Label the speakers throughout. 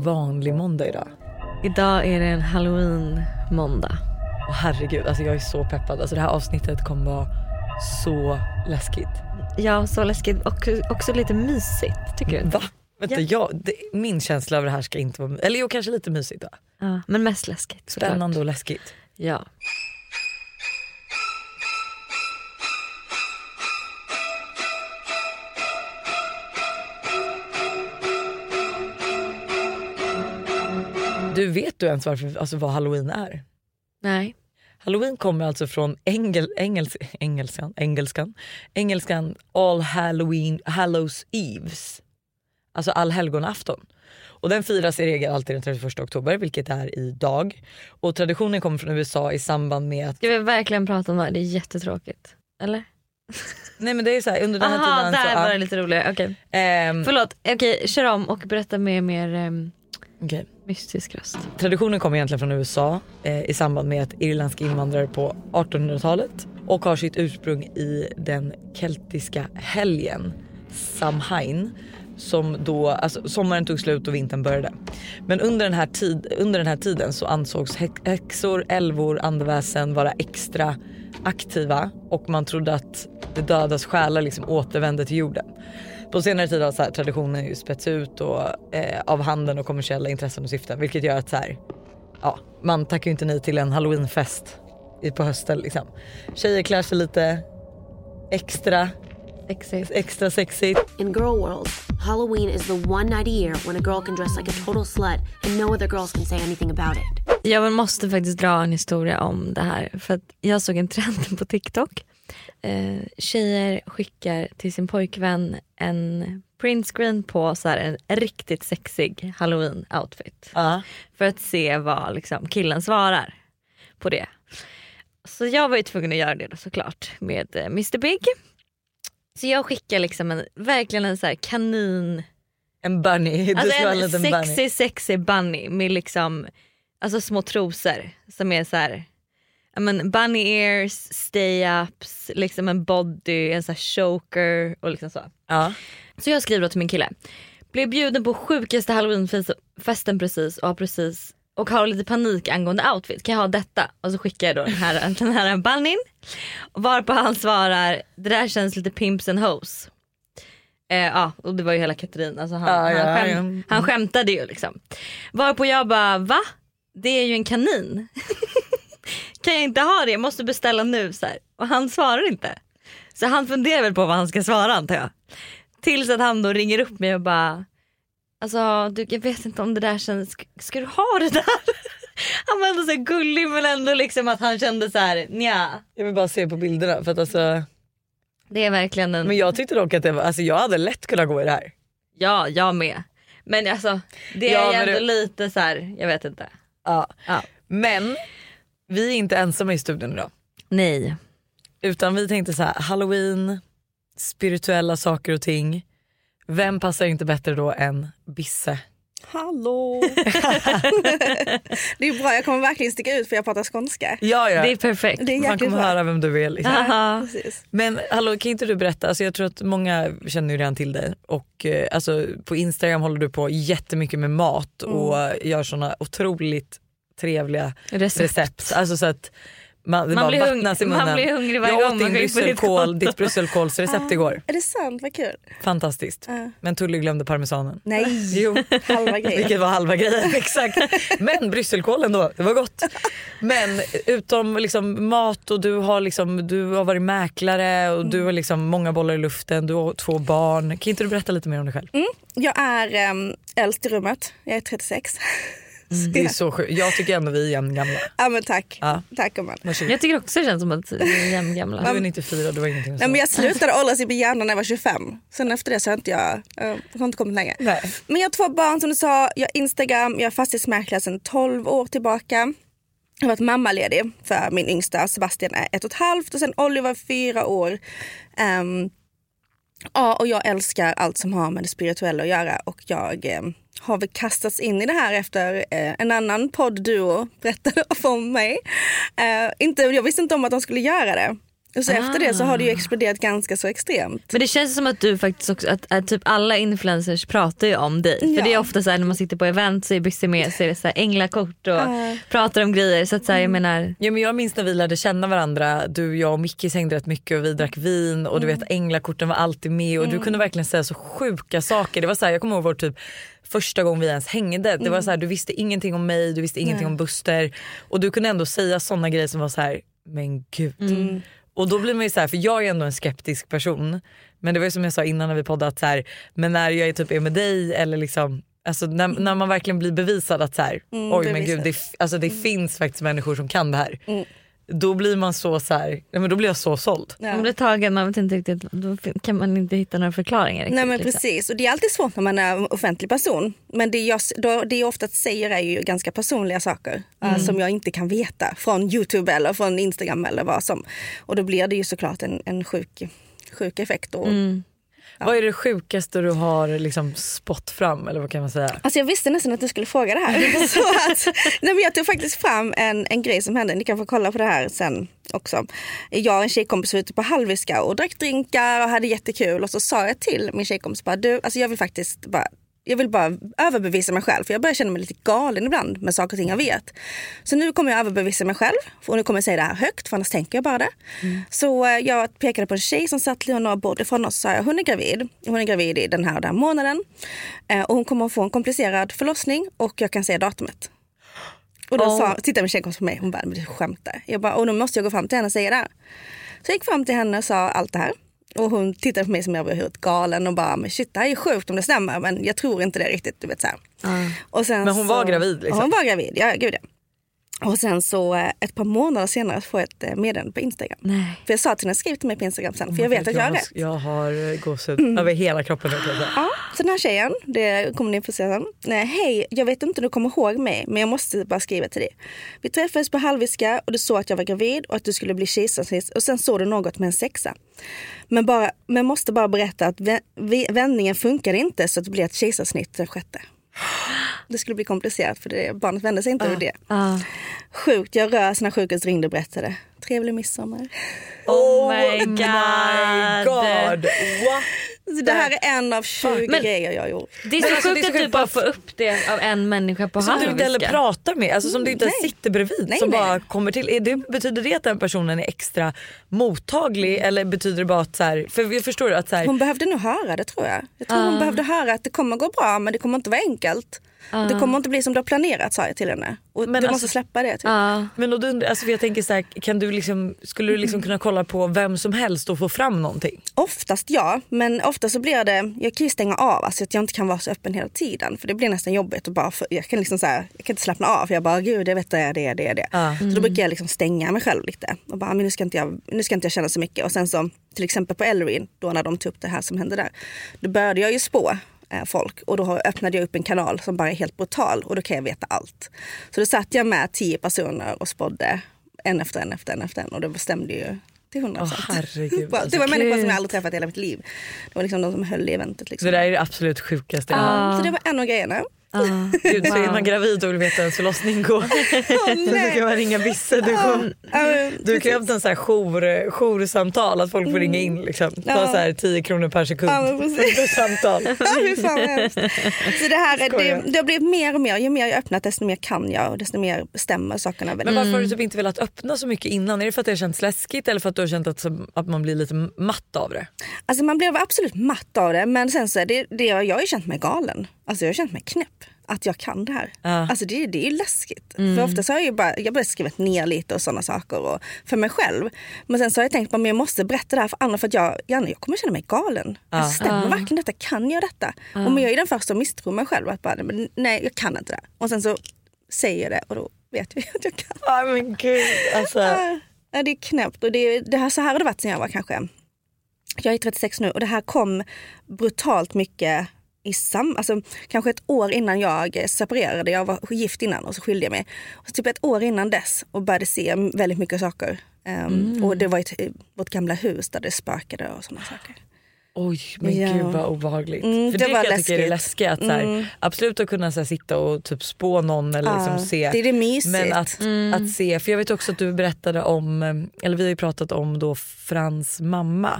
Speaker 1: Vanlig måndag idag.
Speaker 2: Idag är det en halloween-måndag.
Speaker 1: Och herregud, alltså jag är så peppad. Alltså det här avsnittet kommer vara så läskigt.
Speaker 2: Ja, så läskigt och också lite mysigt tycker du?
Speaker 1: Va? Vänta, jag, det, min känsla av det här ska inte vara, eller jo kanske lite mysigt då.
Speaker 2: Ja, men mest läskigt.
Speaker 1: Spännande och läskigt.
Speaker 2: Ja.
Speaker 1: Du vet du ens varför, alltså vad halloween är?
Speaker 2: Nej.
Speaker 1: Halloween kommer alltså från engel, engels, engelskan, engelskan, engelskan All Halloween, Hallows Eves. Alltså allhelgonafton. Och den firas i regel alltid den 31 oktober vilket är idag. Och traditionen kommer från USA i samband med att...
Speaker 2: Ska vi verkligen prata om det här? Det är jättetråkigt. Eller?
Speaker 1: Nej men det är så här, under den här
Speaker 2: Aha,
Speaker 1: tiden
Speaker 2: där
Speaker 1: så...
Speaker 2: var det lite roligare. Okej.
Speaker 1: ehm,
Speaker 2: Förlåt, okej kör om och berätta med mer um,
Speaker 1: okej.
Speaker 2: mystisk röst.
Speaker 1: Traditionen kommer egentligen från USA eh, i samband med att irländska invandrare på 1800-talet och har sitt ursprung i den keltiska helgen Samhain som då, alltså sommaren tog slut och vintern började. Men under den här, tid, under den här tiden så ansågs häx- häxor, älvor, andeväsen vara extra aktiva och man trodde att det dödas själar liksom återvände till jorden. På senare tid har så här, traditionen ju spets ut och, eh, av handeln och kommersiella intressen och syften vilket gör att så här, ja, man tackar ju inte nej till en halloweenfest i- på hösten. Liksom. Tjejer klär sig lite extra,
Speaker 2: Sexigt.
Speaker 1: extra sexigt.
Speaker 3: In girl world, Halloween is the one night a year when a girl can dress like a total slut and no other girls can say anything about it.
Speaker 2: Jag måste faktiskt dra en historia om det här. För att jag såg en trend på TikTok. Eh, tjejer skickar till sin pojkvän en printscreen på så en riktigt sexig halloween outfit.
Speaker 1: Ja.
Speaker 2: För att se vad liksom, killen svarar på det. Så jag var ju tvungen att göra det då, såklart med eh, Mr Big. Så jag skickar liksom en, verkligen en så kanin
Speaker 1: En bunny,
Speaker 2: Alltså
Speaker 1: en
Speaker 2: en
Speaker 1: liten bunny.
Speaker 2: sexy sexy bunny med liksom alltså små trosor som är så här, ja, men bunny ears, stay-ups, liksom en body, en så här choker och liksom så.
Speaker 1: Ja.
Speaker 2: Så jag skriver då till min kille. Blev bjuden på sjukaste halloweenfesten precis och har precis och har lite panik angående outfit. Kan jag ha detta? Och så skickar jag då den här, den här bunnyn. Varpå han svarar, det där känns lite pimps and hoes. Eh, ja och det var ju hela Katrin. Alltså han,
Speaker 1: Ja, ja,
Speaker 2: han, skäm,
Speaker 1: ja.
Speaker 2: han skämtade ju liksom. Varpå jag bara va? Det är ju en kanin. kan jag inte ha det? Jag måste beställa nu. Så här. Och han svarar inte. Så han funderar väl på vad han ska svara antar jag. Tills att han då ringer upp mig och bara Alltså du, jag vet inte om det där känns, ska, du ha det där? Han var ändå så gullig men ändå liksom att han kände så här, nja.
Speaker 1: Jag vill bara se på bilderna för att alltså,
Speaker 2: Det är verkligen en,
Speaker 1: men jag tyckte dock att det var, alltså jag hade lätt kunnat gå i det här.
Speaker 2: ja jag med. Men alltså det
Speaker 1: Ja,
Speaker 2: är ändå
Speaker 1: det-
Speaker 2: lite så här, jag vet inte.
Speaker 1: Ja.
Speaker 2: Ja.
Speaker 1: Men vi är inte ensamma i studion idag.
Speaker 2: Nej.
Speaker 1: Utan vi tänkte så här, halloween, spirituella saker och ting. Vem passar inte bättre då än Bisse?
Speaker 4: Hallå! det är bra, jag kommer verkligen sticka ut för jag pratar skånska.
Speaker 1: Ja, ja.
Speaker 2: Det är perfekt.
Speaker 4: Det är
Speaker 1: Man kommer
Speaker 4: bra.
Speaker 1: höra vem du är. Liksom.
Speaker 2: Aha.
Speaker 1: Men hallå kan inte du berätta, alltså jag tror att många känner ju redan till dig och eh, alltså, på Instagram håller du på jättemycket med mat och gör såna otroligt trevliga
Speaker 2: Recept.
Speaker 1: recept. Alltså så att man,
Speaker 2: Man blir hung-
Speaker 1: vattnas i
Speaker 2: man
Speaker 1: munnen.
Speaker 2: blir hungrig varje
Speaker 1: jag
Speaker 2: gång
Speaker 1: åt
Speaker 2: man
Speaker 1: din
Speaker 2: går in på ditt
Speaker 1: brysselkål,
Speaker 2: konto.
Speaker 1: ditt brysselkålsrecept igår.
Speaker 4: Är det sant? Vad kul.
Speaker 1: Fantastiskt.
Speaker 4: Ja.
Speaker 1: Men Tully glömde parmesanen.
Speaker 4: Nej,
Speaker 1: Jo.
Speaker 4: halva grejen.
Speaker 1: Vilket var halva grejen, exakt. Men brysselkålen då, det var gott. Men utom liksom mat och du har, liksom, du har varit mäklare och du har liksom många bollar i luften, du har två barn. Kan inte du berätta lite mer om dig själv?
Speaker 4: Jag är um, äldst i rummet, jag är 36.
Speaker 1: Det är så sjukt. Jag tycker ändå vi är jämngamla.
Speaker 4: Ja men tack.
Speaker 1: Ja.
Speaker 4: Tack gumman.
Speaker 2: Jag tycker också det känns som att vi är jämngamla.
Speaker 1: Du är 94, du har ingenting
Speaker 4: Nej, men jag slutade åldras i hjärnan när jag var 25. Sen efter det så har inte jag, jag har inte kommit längre.
Speaker 1: Nej.
Speaker 4: Men jag har två barn som du sa, jag har Instagram, jag är fastighetsmäklare sedan 12 år tillbaka. Jag har varit mammaledig för min yngsta Sebastian är ett och ett halvt och sen Oliver fyra år. Ehm, ja, och jag älskar allt som har med det spirituella att göra och jag ehm, har väl kastats in i det här efter eh, en annan poddduo berättade om mig. Eh, inte, jag visste inte om att de skulle göra det. Och så efter det så har det ju exploderat ganska så extremt.
Speaker 2: Men det känns som att du faktiskt också, att, att typ alla influencers pratar ju om dig. För
Speaker 4: Ja.
Speaker 2: det är ofta så här när man sitter på event så är Byssi med så är det så här änglakort och pratar om grejer. Så att så här, jag menar,
Speaker 1: Ja, men jag minns när vi lärde känna varandra, du, jag och Micke hängde rätt mycket och vi drack vin och du vet änglakorten var alltid med och du kunde verkligen säga så sjuka saker. Det var så här, jag kommer ihåg vår typ första gång vi ens hängde. Det var så här, du visste ingenting om mig, du visste ingenting om Buster och du kunde ändå säga såna grejer som var så här, men gud. Och då blir man ju så här, för jag är ändå en skeptisk person. Men det var ju som jag sa innan när vi poddade att så här, men när jag är typ är med dig eller liksom Alltså när, när man verkligen blir bevisad att så här, oj men gud det, alltså det finns faktiskt människor som kan det här. Då blir man så så här, nej, men då blir jag så såld.
Speaker 4: Ja.
Speaker 2: man blir tagen, man vet inte riktigt, då kan man inte hitta några förklaringar. Riktigt,
Speaker 4: Nej men
Speaker 2: liksom.
Speaker 4: precis och det är alltid svårt när man är en offentlig person. Men det jag, då, det jag ofta säger är ju ganska personliga saker eh, som jag inte kan veta från Youtube eller från Instagram eller vad som. Och då blir det ju såklart en, en sjuk, sjuk effekt. Och,
Speaker 1: Vad är det sjukaste du har liksom spott fram eller vad kan man säga?
Speaker 4: Alltså jag visste nästan att du skulle fråga det här. Så att, nej men jag tog faktiskt fram en, en grej som hände. Ni kan få kolla på det här sen också. Jag och en tjejkompis var ute på Halviska och drack drinkar och hade jättekul. Och så sa jag till min tjejkompis bara, du, alltså jag vill faktiskt bara jag vill bara överbevisa mig själv för jag börjar känna mig lite galen ibland med saker och ting jag vet. Så nu kommer jag överbevisa mig själv och nu kommer jag säga det här högt för annars tänker jag bara det. Så eh, jag pekade på en tjej som satt några bord ifrån oss och sa jag, hon är gravid. Hon är gravid i den här och den här månaden. Eh, och hon kommer att få en komplicerad förlossning och jag kan säga datumet. Och då sa, tittade min tjejkompis på mig hon bara, men du skämtar. Jag bara, och då måste jag gå fram till henne och säga det här. Så jag gick fram till henne och sa allt det här. Och hon tittade på mig som jag var helt galen och bara, men shit det här är sjukt om det stämmer men jag tror inte det riktigt. Du vet, så här. Och sen
Speaker 1: Men hon var gravid, liksom?
Speaker 4: Hon var gravid, ja gud ja. Och sen så eh, ett par månader senare får jag ett eh, meddelande på Instagram.
Speaker 2: Nej.
Speaker 4: För jag sa till henne, skriv till mig på Instagram sen för jag vet att jag har rätt.
Speaker 1: Jag har eh, gåshud över hela kroppen.
Speaker 4: Ja, så den här tjejen, det kommer ni få se sen. Nej, hej, jag vet inte om du kommer ihåg mig men jag måste bara skriva till dig. Vi träffades på Halviska och du såg att jag var gravid och att du skulle bli kejsarsnitt och sen såg du något med en sexa. Men, bara, men måste bara berätta att vändningen funkade inte så att det blev ett kejsarsnitt den sjätte. Det skulle bli komplicerat för det, barnet vände sig inte över det.
Speaker 2: Ah.
Speaker 4: Sjukt, jag rös när sjukhus ringde och berättade. Trevlig midsommar.
Speaker 2: Oh my god.
Speaker 1: My God. What?
Speaker 4: Så det här är en av 20
Speaker 2: Men-
Speaker 4: grejer jag har gjort.
Speaker 2: Det är så
Speaker 1: alltså, det är
Speaker 2: sjukt
Speaker 1: så
Speaker 2: att du bara får upp det av en människa på
Speaker 1: Som du inte heller pratar med, alltså som du inte
Speaker 4: Nej.
Speaker 1: sitter bredvid.
Speaker 4: Nej,
Speaker 1: som
Speaker 4: nej.
Speaker 1: bara kommer till. Är det, betyder det att den personen är extra mottaglig eller betyder det bara att så här, för jag förstår att så här,
Speaker 4: Hon behövde nog höra det tror jag. Jag tror
Speaker 2: Ah.
Speaker 4: hon behövde höra att det kommer gå bra men det kommer inte vara enkelt. Det kommer inte bli som du har planerat sa jag till henne. Och
Speaker 1: Men
Speaker 4: du
Speaker 1: alltså-
Speaker 4: måste släppa det. Typ.
Speaker 2: Ja.
Speaker 1: Men då, undrar- alltså jag tänker så här, kan du liksom, skulle du liksom kunna kolla på vem som helst och få fram någonting?
Speaker 4: Oftast ja, men ofta så blir det, jag kan ju stänga av alltså att jag inte kan vara så öppen hela tiden. För det blir nästan jobbigt och bara, jag kan liksom så här, jag kan inte slappna av för jag bara gud jag vet det, det, det, det.
Speaker 1: Ja.
Speaker 4: Så då brukar jag liksom stänga mig själv lite och bara men nu ska inte jag, nu ska inte jag känna så mycket. Och sen så till exempel på Ellerin, då när de tog upp det här som hände där, då började jag ju spå folk och då har- öppnade jag upp en kanal som bara är helt brutal och då kan jag veta allt. Så då satt jag med tio personer och spådde en efter en efter en efter en och det bestämde ju till hundra
Speaker 1: Åh
Speaker 4: procent.
Speaker 1: herregud.
Speaker 4: det
Speaker 1: Alltså,
Speaker 4: var människor som jag aldrig träffat i hela mitt liv. Det var liksom de som höll i eventet. Liksom.
Speaker 1: Så det där är det absolut sjukaste hört.
Speaker 4: Så det var en av grejerna.
Speaker 1: Gud, så är
Speaker 2: Wow.
Speaker 1: man gravid och vill veta hur ens förlossning går. så
Speaker 4: nej.
Speaker 1: kan man ringa Bisse. Du, kom,
Speaker 4: Ja,
Speaker 1: du kan ju öppna en så här jour, joursamtal att folk får ringa in. Liksom. Ta så här 10 kronor per sekund
Speaker 4: precis.
Speaker 1: för samtal.
Speaker 4: Hur fan. Så det här det, det har blivit mer och mer. Ju mer jag öppnat desto mer kan jag och desto mer bestämmer sakerna.
Speaker 1: Men varför har du typ inte velat öppna så mycket innan? Är det för att det har känts läskigt eller för att du har känt att, att man blir lite matt av det?
Speaker 4: Alltså man blev absolut matt av det men sen så är det, det jag har ju känt mig galen. Alltså jag har känt mig knäpp. Att jag kan det här.
Speaker 1: Ja.
Speaker 4: Alltså det, det är ju läskigt. För ofta så har jag ju bara, jag bara skrivit ner lite och sådana saker och, för mig själv. Men sen så har jag tänkt att jag måste berätta det här för andra för att jag, jag, jag kommer känna mig galen. Alltså, stämmer verkligen detta? Kan jag detta? Och men jag är den första att misstro mig själv. Att bara, nej, jag kan inte det. Och sen så säger jag det och då vet jag att jag kan.
Speaker 1: Ja men gud alltså.
Speaker 4: Ja, det är knäppt och det, det här, så här har det varit sen jag var kanske, jag är 36 nu och det här kom brutalt mycket i sam, alltså, kanske ett år innan jag separerade. Jag var gift innan och så skilde jag mig. Och typ ett år innan dess och började se väldigt mycket saker. Um, Och det var ett- vårt gamla hus där det spökade och sådana saker.
Speaker 1: Oj men
Speaker 4: Ja.
Speaker 1: gud vad obehagligt.
Speaker 4: Mm,
Speaker 1: För
Speaker 4: det
Speaker 1: det, jag tycka är det
Speaker 4: läskigt.
Speaker 1: Att, så här,
Speaker 4: Mm.
Speaker 1: Absolut att kunna så här, sitta och typ spå någon eller
Speaker 4: Ja,
Speaker 1: liksom, se.
Speaker 4: Det är det mysigt.
Speaker 1: Men att,
Speaker 2: Mm.
Speaker 1: att se, för jag vet också att du berättade om, eh, eller vi har ju pratat om då Frans mamma,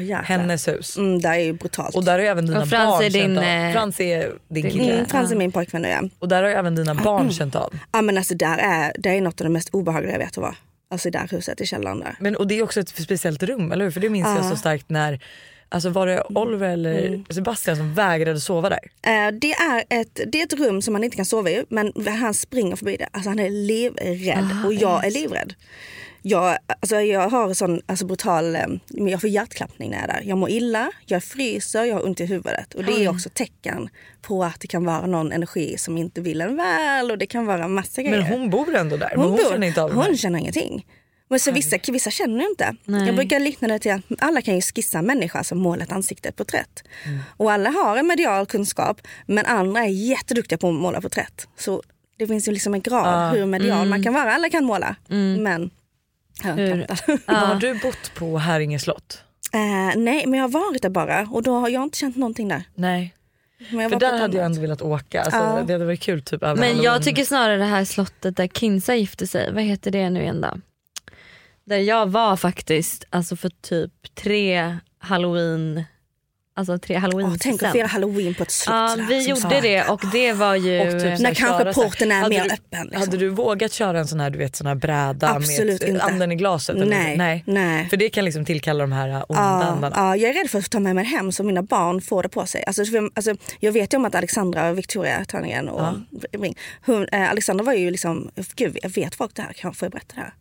Speaker 4: jäklar.
Speaker 1: hennes hus.
Speaker 4: Mm, det är ju brutalt.
Speaker 1: Och där har ju även dina
Speaker 2: Och Frans
Speaker 1: barn
Speaker 2: är din,
Speaker 1: känt av.
Speaker 2: eh,
Speaker 1: Frans är din kille.
Speaker 4: mm, Frans är min pojkvän nu ja.
Speaker 1: Och där har ju även dina barn känt av.
Speaker 4: Ja men alltså där är, det är något av det mest obehagliga jag vet att vara. Alltså i det här huset i källaren där.
Speaker 1: Men, och det är också ett speciellt rum, eller hur? För det minns jag
Speaker 4: Ja.
Speaker 1: så starkt när, alltså var det Oliver eller
Speaker 4: Mm.
Speaker 1: Sebastian som vägrade sova där?
Speaker 4: Eh, det, är ett, det är ett rum som man inte kan sova i men han springer förbi det. Alltså han är livrädd
Speaker 1: Ah,
Speaker 4: och jag är livrädd. Jag, alltså jag har sån alltså brutal, eh, jag får hjärtklappning när jag är där. Jag mår illa, jag fryser, jag har ont i huvudet. Och det är också tecken på att det kan vara någon energi som inte vill en väl och det kan vara massa grejer.
Speaker 1: Men hon bor ändå där, men hon,
Speaker 4: bor-
Speaker 1: känner inte av
Speaker 4: Hon känner ingenting. Men så vissa, vissa känner ju inte.
Speaker 2: Nej.
Speaker 4: Jag brukar likna det till att alla kan ju skissa en människa som målar ett ansikte, ett porträtt.
Speaker 1: Mm.
Speaker 4: Och alla har en medial kunskap men andra är jätteduktiga på att måla porträtt. Så det finns ju liksom en grad
Speaker 1: Ah.
Speaker 4: hur medial man kan vara. Alla kan måla.
Speaker 1: Mm.
Speaker 4: Men jag
Speaker 2: Hur-?
Speaker 1: Men Har du bott på Häringe slott?
Speaker 4: eh, nej men jag har varit där bara och då har jag inte känt någonting där.
Speaker 1: Nej.
Speaker 4: Men jag
Speaker 1: För där hade jag
Speaker 4: annat.
Speaker 1: ändå velat åka. Alltså,
Speaker 4: Ja.
Speaker 1: Det hade varit kul typ
Speaker 2: Men jag tycker snarare det här slottet där Kinsa gifte sig, vad heter det nu igen då? Där jag var faktiskt alltså för typ tre halloween, alltså tre halloween
Speaker 4: Åh, tänk att fira halloween på ett slott
Speaker 2: Ja vi gjorde
Speaker 4: sagt.
Speaker 2: det och det var ju...
Speaker 1: Och typ
Speaker 4: När kanske porten är
Speaker 1: Hade
Speaker 4: mer
Speaker 1: du-
Speaker 4: öppen. Liksom.
Speaker 1: Hade du vågat köra en sån här, du vet, sån här bräda
Speaker 4: Absolut
Speaker 1: med
Speaker 4: inte.
Speaker 1: anden i glaset?
Speaker 4: Nej,
Speaker 1: Nej.
Speaker 4: nej.
Speaker 1: För det kan liksom tillkalla de här onda
Speaker 4: Ja,
Speaker 1: andarna.
Speaker 4: ja, jag är rädd för att ta med mig hem så mina barn får det på sig. Alltså, för, alltså, jag vet ju om att Alexandra och Victoria Törningen och Ring, hon, eh, Alexandra var ju liksom, gud jag vet folk det här, kan får jag berätta det här?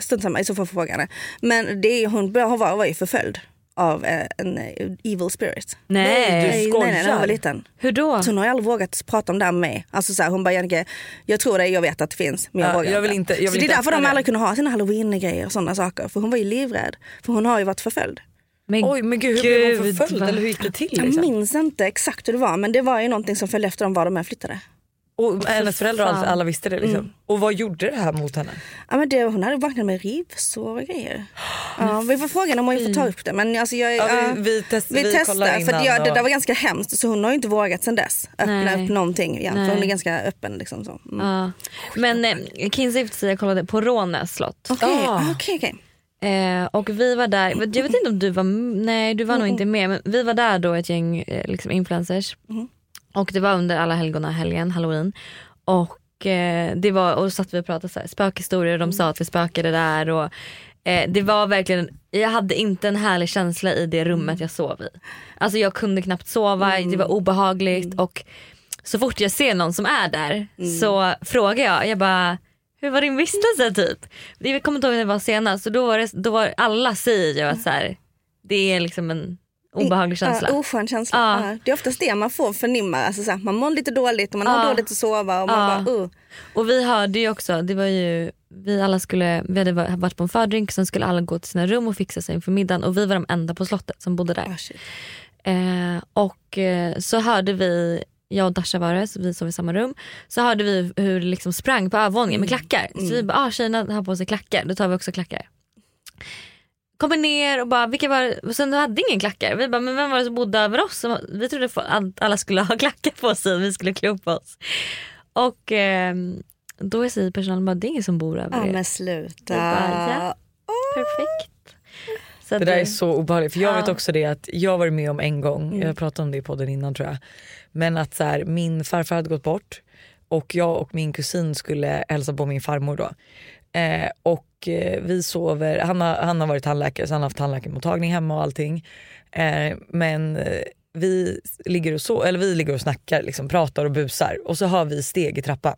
Speaker 4: Strunt samma, i så fall får jag fråga henne. Men det, är- hon, hon var, var ju förföljd av eh, en eh, evil spirit.
Speaker 2: Nej,
Speaker 1: Nej, du
Speaker 4: Nej, nej, nej, när hon
Speaker 1: skojar.
Speaker 4: var liten.
Speaker 2: hur då?
Speaker 4: Så hon har aldrig vågat prata om det här med mig. Alltså så här, hon bara, Jannike, jag tror det, jag vet att det finns men jag
Speaker 1: Ja,
Speaker 4: vågar
Speaker 1: jag vill inte- jag vill
Speaker 4: så det
Speaker 1: inte
Speaker 4: är därför de
Speaker 1: det.
Speaker 4: aldrig kunde ha sina halloween-grejer och sådana saker. För hon var ju livrädd. För hon har ju varit förföljd.
Speaker 2: Men
Speaker 1: Oj men gud, hur blev hon förföljd? Eller hur gick det till?
Speaker 4: Jag
Speaker 1: Liksom?
Speaker 4: minns inte exakt hur det var men det var ju någonting som följde efter dem var de än flyttade.
Speaker 1: Och hennes föräldrar och alla, visste det liksom.
Speaker 4: Mm.
Speaker 1: Och vad gjorde det här mot henne?
Speaker 4: Ja, men det, hon hade vaknat med rivsår och grejer. Ja, vi får fråga henne om hon får ta upp det. Men alltså jag,
Speaker 1: Ja, vi, vi, test,
Speaker 4: vi,
Speaker 1: vi
Speaker 4: testar. För jag, det där var ganska hemskt så hon har inte vågat sen dess öppna
Speaker 2: Nej.
Speaker 4: upp någonting igen. För hon är ganska öppen. Liksom, så. Mm.
Speaker 2: Ja. Men eh, Kinsa gifte sig, jag kollade på Rånäs slott.
Speaker 4: Okej,
Speaker 1: Ah.
Speaker 4: okej, okej.
Speaker 2: Eh, och vi var där, jag vet inte om du var nej du var nog inte med men vi var där då ett gäng eh, liksom influencers. Och det var under alla helgona helgen, halloween. Och eh, det var, och så satt vi och pratade så här, spökhistorier och de sa att vi spökade där. Och, eh, det var verkligen, jag hade inte en härlig känsla i det rummet jag sov i. Alltså jag kunde knappt sova, det var obehagligt och så fort jag ser någon som är där så frågar jag, jag bara hur var din vistelse typ? Jag kommer inte ihåg när det var senast och då var, det, då var alla säger ju att så här, det är liksom en obehaglig känsla.
Speaker 4: Ja, oskön känsla.
Speaker 2: Ja.
Speaker 4: Ja. Det är oftast det man får förnimma. Alltså, så här, man mår lite dåligt och man har
Speaker 2: Ja.
Speaker 4: dåligt att sova. Och man bara, uh.
Speaker 2: Och vi hörde ju också, det var ju, vi alla skulle, vi hade varit på en fördrink sen skulle alla gå till sina rum och fixa sig inför middagen och vi var de enda på slottet som bodde där.
Speaker 4: Shit.
Speaker 2: Eh, och eh, så hörde vi, jag och Dasha var det, så vi sov i samma rum. Så hörde vi hur det liksom sprang på övervåningen med klackar. Så vi bara, ah, tjejerna har på sig klackar, då tar vi också klackar. Kommer ner och bara, vilka var sen hade ingen klackar. Vi bara, men vem var det som bodde över oss? Vi trodde att alla skulle ha klackar på sig och vi skulle klä upp oss. Och eh, då säger personalen bara, det är ingen som bor över
Speaker 4: Ja
Speaker 2: er.
Speaker 4: men sluta.
Speaker 2: Jag bara, ja. Perfekt. Så
Speaker 1: Det där är så obehagligt för jag
Speaker 2: Ja.
Speaker 1: vet också det att jag varit med om en gång, jag pratade om det i podden innan tror jag. Men att så här, min farfar hade gått bort och jag och min kusin skulle hälsa på min farmor då. Eh, och eh, vi sover, han har, han har varit tandläkare så han har haft tandläkarmottagning hemma och allting. Eh, men eh, vi ligger och, så, eller vi ligger och snackar, liksom, pratar och busar och så har vi steg i trappan.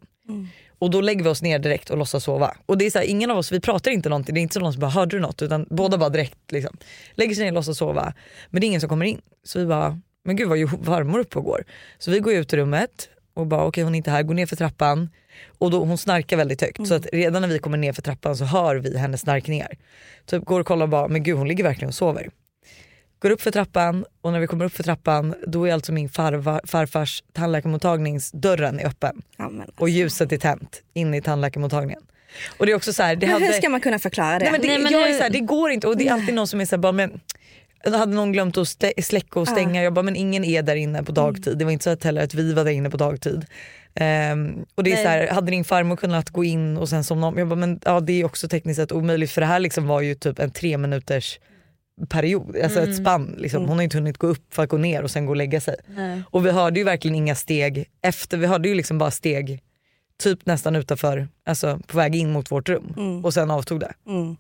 Speaker 1: Och då lägger vi oss ner direkt och låtsas sova. Och det är så här, ingen av oss, vi pratar inte någonting, det är inte så någon som bara hörde du något utan båda bara direkt liksom, lägger sig ner och låtsas sova. Men det är ingen som kommer in. Så vi bara, men gud vad ju farmor uppe och går. Så vi går ut i rummet och bara okej hon är inte här, går ner för trappan. Och då, hon snarkar väldigt högt så att redan när vi kommer ner för trappan så hör vi hennes snarkningar. Typ går och kollar och bara, men gud hon ligger verkligen och sover. Går upp för trappan och när vi kommer upp för trappan då är alltså min farfar, farfars tandläkarmottagningsdörren är öppen
Speaker 4: Ja, men.
Speaker 1: och ljuset är tänt inne i tandläkarmottagningen. Och det är också så här, det
Speaker 4: Men
Speaker 1: hade...
Speaker 4: hur ska man kunna förklara det?
Speaker 1: Nej, men det,
Speaker 2: Nej, men
Speaker 1: jag är så här, det går inte och det är alltid någon som är så här, bara, men hade någon glömt att stä- släcka och stänga? Jag bara, men ingen är där inne på dagtid. Det var inte så att heller att vi var där inne på dagtid. Ehm, och det är
Speaker 2: Nej.
Speaker 1: så här, hade din farmor kunnat gå in och sen somna om? Jag bara, men ja, det är också tekniskt sett omöjligt för det här liksom var ju typ en tre minuters period, alltså ett spann. Liksom. Hon har inte hunnit gå upp för att gå ner och sen gå och lägga sig.
Speaker 2: Nej.
Speaker 1: Och vi hörde ju verkligen inga steg efter, vi hörde ju liksom bara steg typ nästan utanför, alltså på väg in mot vårt rum. Och sen avtog det.
Speaker 4: Mm.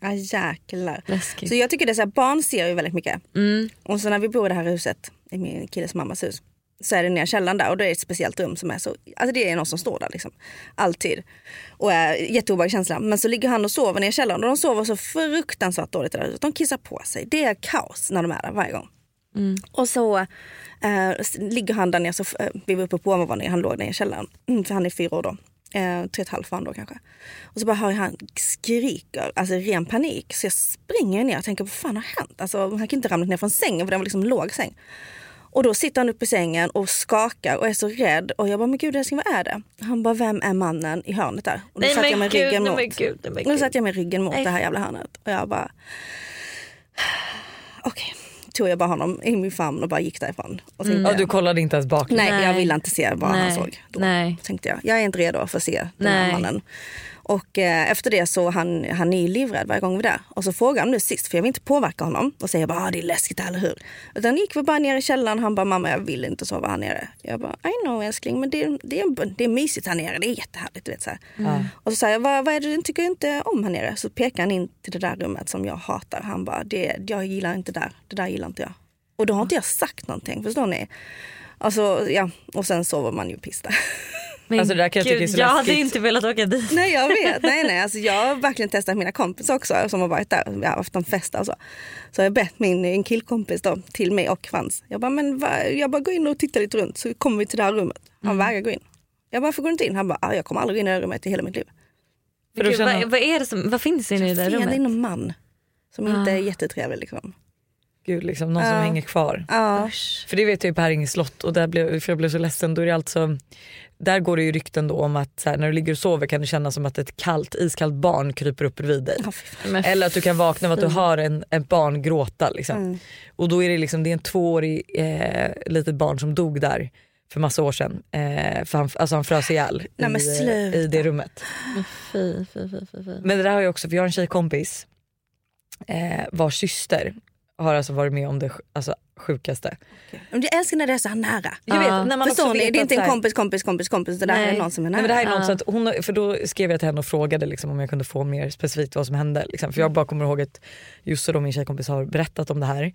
Speaker 4: Ja jäklar.
Speaker 2: Läskigt.
Speaker 4: Så jag tycker det är så här, barn ser ju väldigt mycket.
Speaker 2: Mm.
Speaker 4: Och så när vi bor i det här huset, i min killes mammas hus, så är det nere i källaren där och det är ett speciellt rum som är så, alltså det är någon som står där liksom. Alltid. Och är jätteobehaglig känsla. Men så ligger han och sover nere i källaren och de sover så fruktansvärt dåligt där. De kissar på sig. Det är kaos när de är där varje gång. Och så eh, ligger han där nere, så, eh, vi var uppe på ovanvåningen, han låg nere i källaren. Mm, för han är fyra år då. Eh, tre och ett halvt var han då kanske. Och så bara hör jag han skriker, alltså ren panik. Så jag springer ner och tänker, vad fan har hänt? Alltså, han kan inte ramla ner från sängen för den var liksom låg säng. Och då sitter han uppe i sängen och skakar och är så rädd. Och jag bara, men gud älskling vad är det? Han bara, vem är mannen i hörnet där? Och då
Speaker 2: Nej
Speaker 4: satt jag
Speaker 2: men
Speaker 4: med
Speaker 2: gud,
Speaker 4: ryggen
Speaker 2: nej
Speaker 4: mot.
Speaker 2: men gud, nej men
Speaker 4: då satt jag med ryggen mot
Speaker 2: Nej.
Speaker 4: det här jävla hörnet. Och jag bara, okej. Tog jag bara honom i min famn och bara gick därifrån. Och tänkte,
Speaker 1: Ja, du kollade inte ens bak?
Speaker 4: Nej,
Speaker 2: Nej.
Speaker 4: jag ville inte se vad han
Speaker 2: Nej.
Speaker 4: såg. Då,
Speaker 2: Nej.
Speaker 4: tänkte jag. Jag är inte redo för att se den här
Speaker 2: Nej.
Speaker 4: mannen. Och eh, efter det så han, han är ju livrädd varje gång vi är där. Och så frågar han nu sist, för jag vill inte påverka honom. Och säger bara, ah, det är läskigt eller hur? Utan gick vi bara ner i källaren han bara, mamma jag vill inte sova här nere. Jag bara, I know älskling men det, är- det, det är mysigt här nere, det är jättehärligt. Du vet, så här. Och så säger jag, vad, vad är det du tycker inte om här nere? Så pekar han in till det där rummet som jag hatar. Han bara, det, jag gillar inte där, det där gillar inte jag. Och då har inte jag sagt någonting, förstår ni? Alltså, ja, och sen sover man ju piss där.
Speaker 2: Men
Speaker 1: Alltså, det där kan jag tycka
Speaker 2: gud,
Speaker 1: är så
Speaker 2: jag hade inte velat åka dit.
Speaker 4: Nej jag vet, nej nej alltså jag har verkligen testat mina kompisar också som har varit där, jag har haft en fest och så. Så har jag bett min en killkompis då, till mig och Frans. Jag bara, men va? jag bara gå in och titta lite runt så kommer vi till det här rummet. Han vägrar gå in. Jag bara, varför går du inte in? Han bara, ah, jag kommer aldrig in i det här rummet i hela mitt liv.
Speaker 1: För
Speaker 2: Gud,
Speaker 1: känner-
Speaker 2: vad, vad är det som, vad finns inne i det där
Speaker 4: Fel, det är
Speaker 2: rummet?
Speaker 4: någon man som inte
Speaker 2: Ah.
Speaker 4: är jättetrevlig liksom.
Speaker 1: Gud, liksom, någon som
Speaker 4: Ja.
Speaker 1: hänger kvar.
Speaker 2: Usch.
Speaker 1: För det vet jag ju på Häringe slott och där blev, för jag blev så ledsen. Då är det alltså, där går det ju rykten då om att här, när du ligger och sover kan det kännas som att ett kallt, iskallt barn kryper upp bredvid dig.
Speaker 2: Men
Speaker 1: Eller att du kan vakna av att du hör en, ett barn gråta. Liksom.
Speaker 4: Mm.
Speaker 1: Och då är det, liksom, det är en tvåårig eh, litet barn som dog där för massa år sedan. Eh, för han, alltså han frös ihjäl
Speaker 4: Nej,
Speaker 1: i, eh, i det rummet.
Speaker 2: fy, fy, fy.
Speaker 1: Men det där har jag också, för jag har en tjejkompis eh, vars syster har alltså varit med om det alltså, sjukaste.
Speaker 4: Men Jag älskar när det är så här nära.
Speaker 1: Jag vet, när man
Speaker 4: Förstår ni?
Speaker 1: vet
Speaker 4: Det är inte en kompis, kompis, kompis, kompis. Det där
Speaker 2: Nej.
Speaker 4: är någon som är
Speaker 1: Nej,
Speaker 4: nära.
Speaker 1: men det här är något att hon, för då skrev jag till henne och frågade liksom om jag kunde få mer specifikt vad som hände. Liksom. För jag bara kommer ihåg att just så då min tjejkompis har berättat om det här.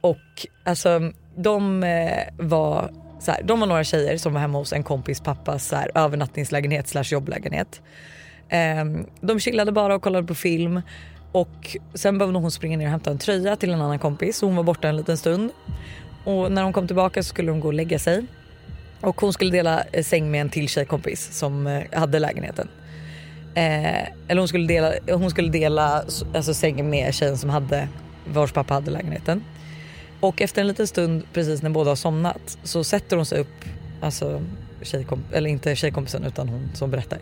Speaker 1: Och alltså de eh, var så här, de var några tjejer som var hemma hos en kompis pappas så här, övernattningslägenhet slash jobblägenhet. Ehm, de chillade bara och kollade på film. Och sen behövde hon springa ner och hämta en tröja till en annan kompis så hon var borta en liten stund. Och när hon kom tillbaka så skulle hon gå och lägga sig. Och hon skulle dela eh, säng med en till tjejkompis som eh, hade lägenheten. Eh, eller hon skulle dela, hon skulle dela alltså, sängen med tjejen som hade, vars pappa hade lägenheten. Och efter en liten stund precis när båda har somnat så sätter hon sig upp, alltså tjejkomp eller inte tjejkompisen utan hon som berättar.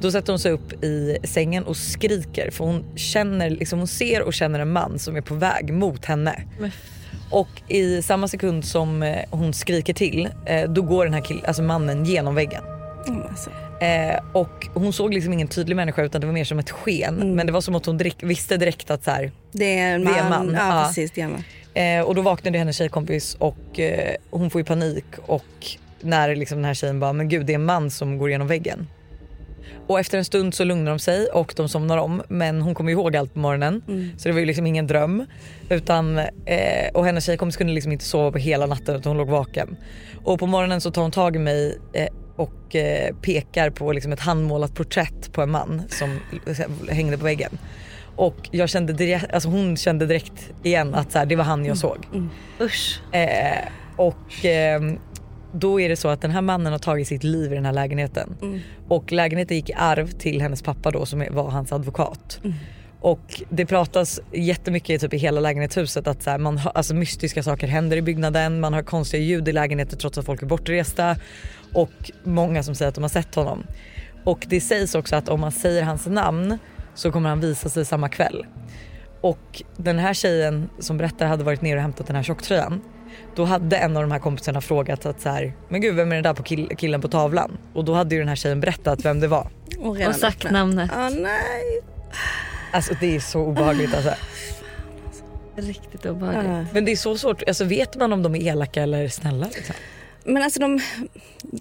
Speaker 1: Då sätter hon sig upp i sängen och skriker för hon känner, liksom, hon ser och känner en man som är på väg mot henne.
Speaker 2: Men
Speaker 1: Och i samma sekund som eh, hon skriker till eh, då går den här kill- alltså mannen genom väggen.
Speaker 4: Mm, alltså.
Speaker 1: Eh, och hon såg liksom ingen tydlig människa utan det var mer som ett sken.
Speaker 4: Mm.
Speaker 1: Men det var som att hon direkt, visste direkt att så här,
Speaker 4: Det är en
Speaker 1: Det
Speaker 4: man.
Speaker 1: är en man,
Speaker 4: Ja,
Speaker 1: ja.
Speaker 4: precis. Det är man.
Speaker 1: eh, och då vaknade hennes tjejkompis och eh, hon får ju panik och när liksom den här tjejen bara men gud det är en man som går genom väggen. Och efter en stund så lugnar de sig och de somnar om men hon kommer ihåg allt på morgonen så det var ju liksom ingen dröm. Utan, eh, och hennes tjejkompis kunde liksom inte sova på hela natten utan hon låg vaken. Och på morgonen så tar hon tag i mig eh, och eh, pekar på liksom ett handmålat porträtt på en man som hängde på väggen. Och jag kände direkt, alltså hon kände direkt igen att så här, det var han jag såg.
Speaker 2: Usch.
Speaker 1: Eh, och ehm, då är det så att den här mannen har tagit sitt liv i den här lägenheten. Och lägenheten gick i arv till hennes pappa då som var hans advokat. Och det pratas jättemycket typ i hela lägenhetshuset att så här, man alltså mystiska saker händer i byggnaden, man har konstiga ljud i lägenheten trots att folk är bortresta. Och många som säger att de har sett honom. Och det sägs också att om man säger hans namn så kommer han visa sig samma kväll. Och den här tjejen som berättar hade varit ner och hämtat den här tjocktröjan. Då hade en av de här kompisarna frågat att så här, men gud vem är den där på kill- killen på tavlan? Och då hade ju den här tjejen berättat vem det var.
Speaker 4: Och,
Speaker 2: Och sagt namnet.
Speaker 4: Ja, nej.
Speaker 1: Alltså det är så obehagligt alltså.
Speaker 2: Riktigt obehagligt.
Speaker 4: Ja.
Speaker 1: Men det är så svårt, alltså vet man om de är elaka eller snälla liksom?
Speaker 4: Men alltså de,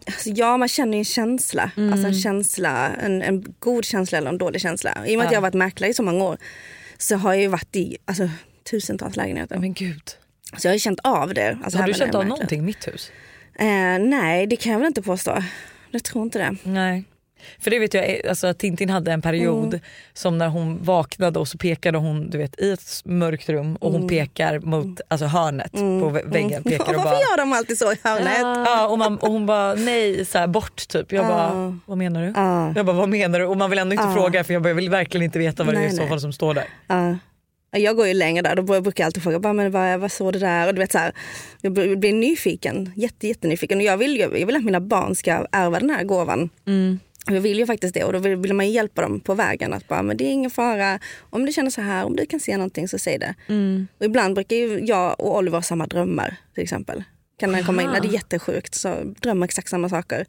Speaker 4: alltså ja man känner ju en känsla. Alltså en känsla, en, en god känsla eller en dålig känsla. I och med att
Speaker 1: Ja.
Speaker 4: jag har varit mäklare i så många år så har jag ju varit i alltså, tusentals lägenheter.
Speaker 1: Men gud.
Speaker 4: Så jag har känt av det. Alltså
Speaker 1: har du känt av någonting i mitt hus?
Speaker 4: Eh, nej det kan jag väl inte påstå. Jag tror inte det.
Speaker 1: Nej. För det vet jag, alltså att Tintin hade en period
Speaker 4: Mm.
Speaker 1: som när hon vaknade och så pekade hon du vet, i ett mörkt rum och hon pekar mot alltså hörnet på vä- väggen. Pekar och
Speaker 4: Mm. Varför
Speaker 1: bara,
Speaker 4: gör de alltid så i hörnet?
Speaker 1: ja, och, man, och hon bara nej så här, bort typ. Jag bara
Speaker 4: Ja.
Speaker 1: vad menar du?
Speaker 4: Ja.
Speaker 1: Jag bara vad menar du? Och man vill ändå inte fråga för jag, bara, jag vill verkligen inte veta vad det är i
Speaker 4: Nej,
Speaker 1: så
Speaker 4: nej.
Speaker 1: fall som står där.
Speaker 4: Ja. Jag går ju längre där, då brukar jag alltid fråga bara, men vad, vad såg det där? Och du vet, så här, jag blir nyfiken, jätte, jättenyfiken. Och jag vill, jag vill att mina barn ska ärva den här gåvan.
Speaker 2: Mm.
Speaker 4: Jag vill ju faktiskt det och då vill, vill man hjälpa dem på vägen. Att bara, men det är ingen fara, om du känner så här, om du kan se någonting så säg det.
Speaker 2: Mm.
Speaker 4: Och ibland brukar ju jag och Oliver ha samma drömmar till exempel. Kan han komma in, det är jättesjukt så drömmer exakt samma saker.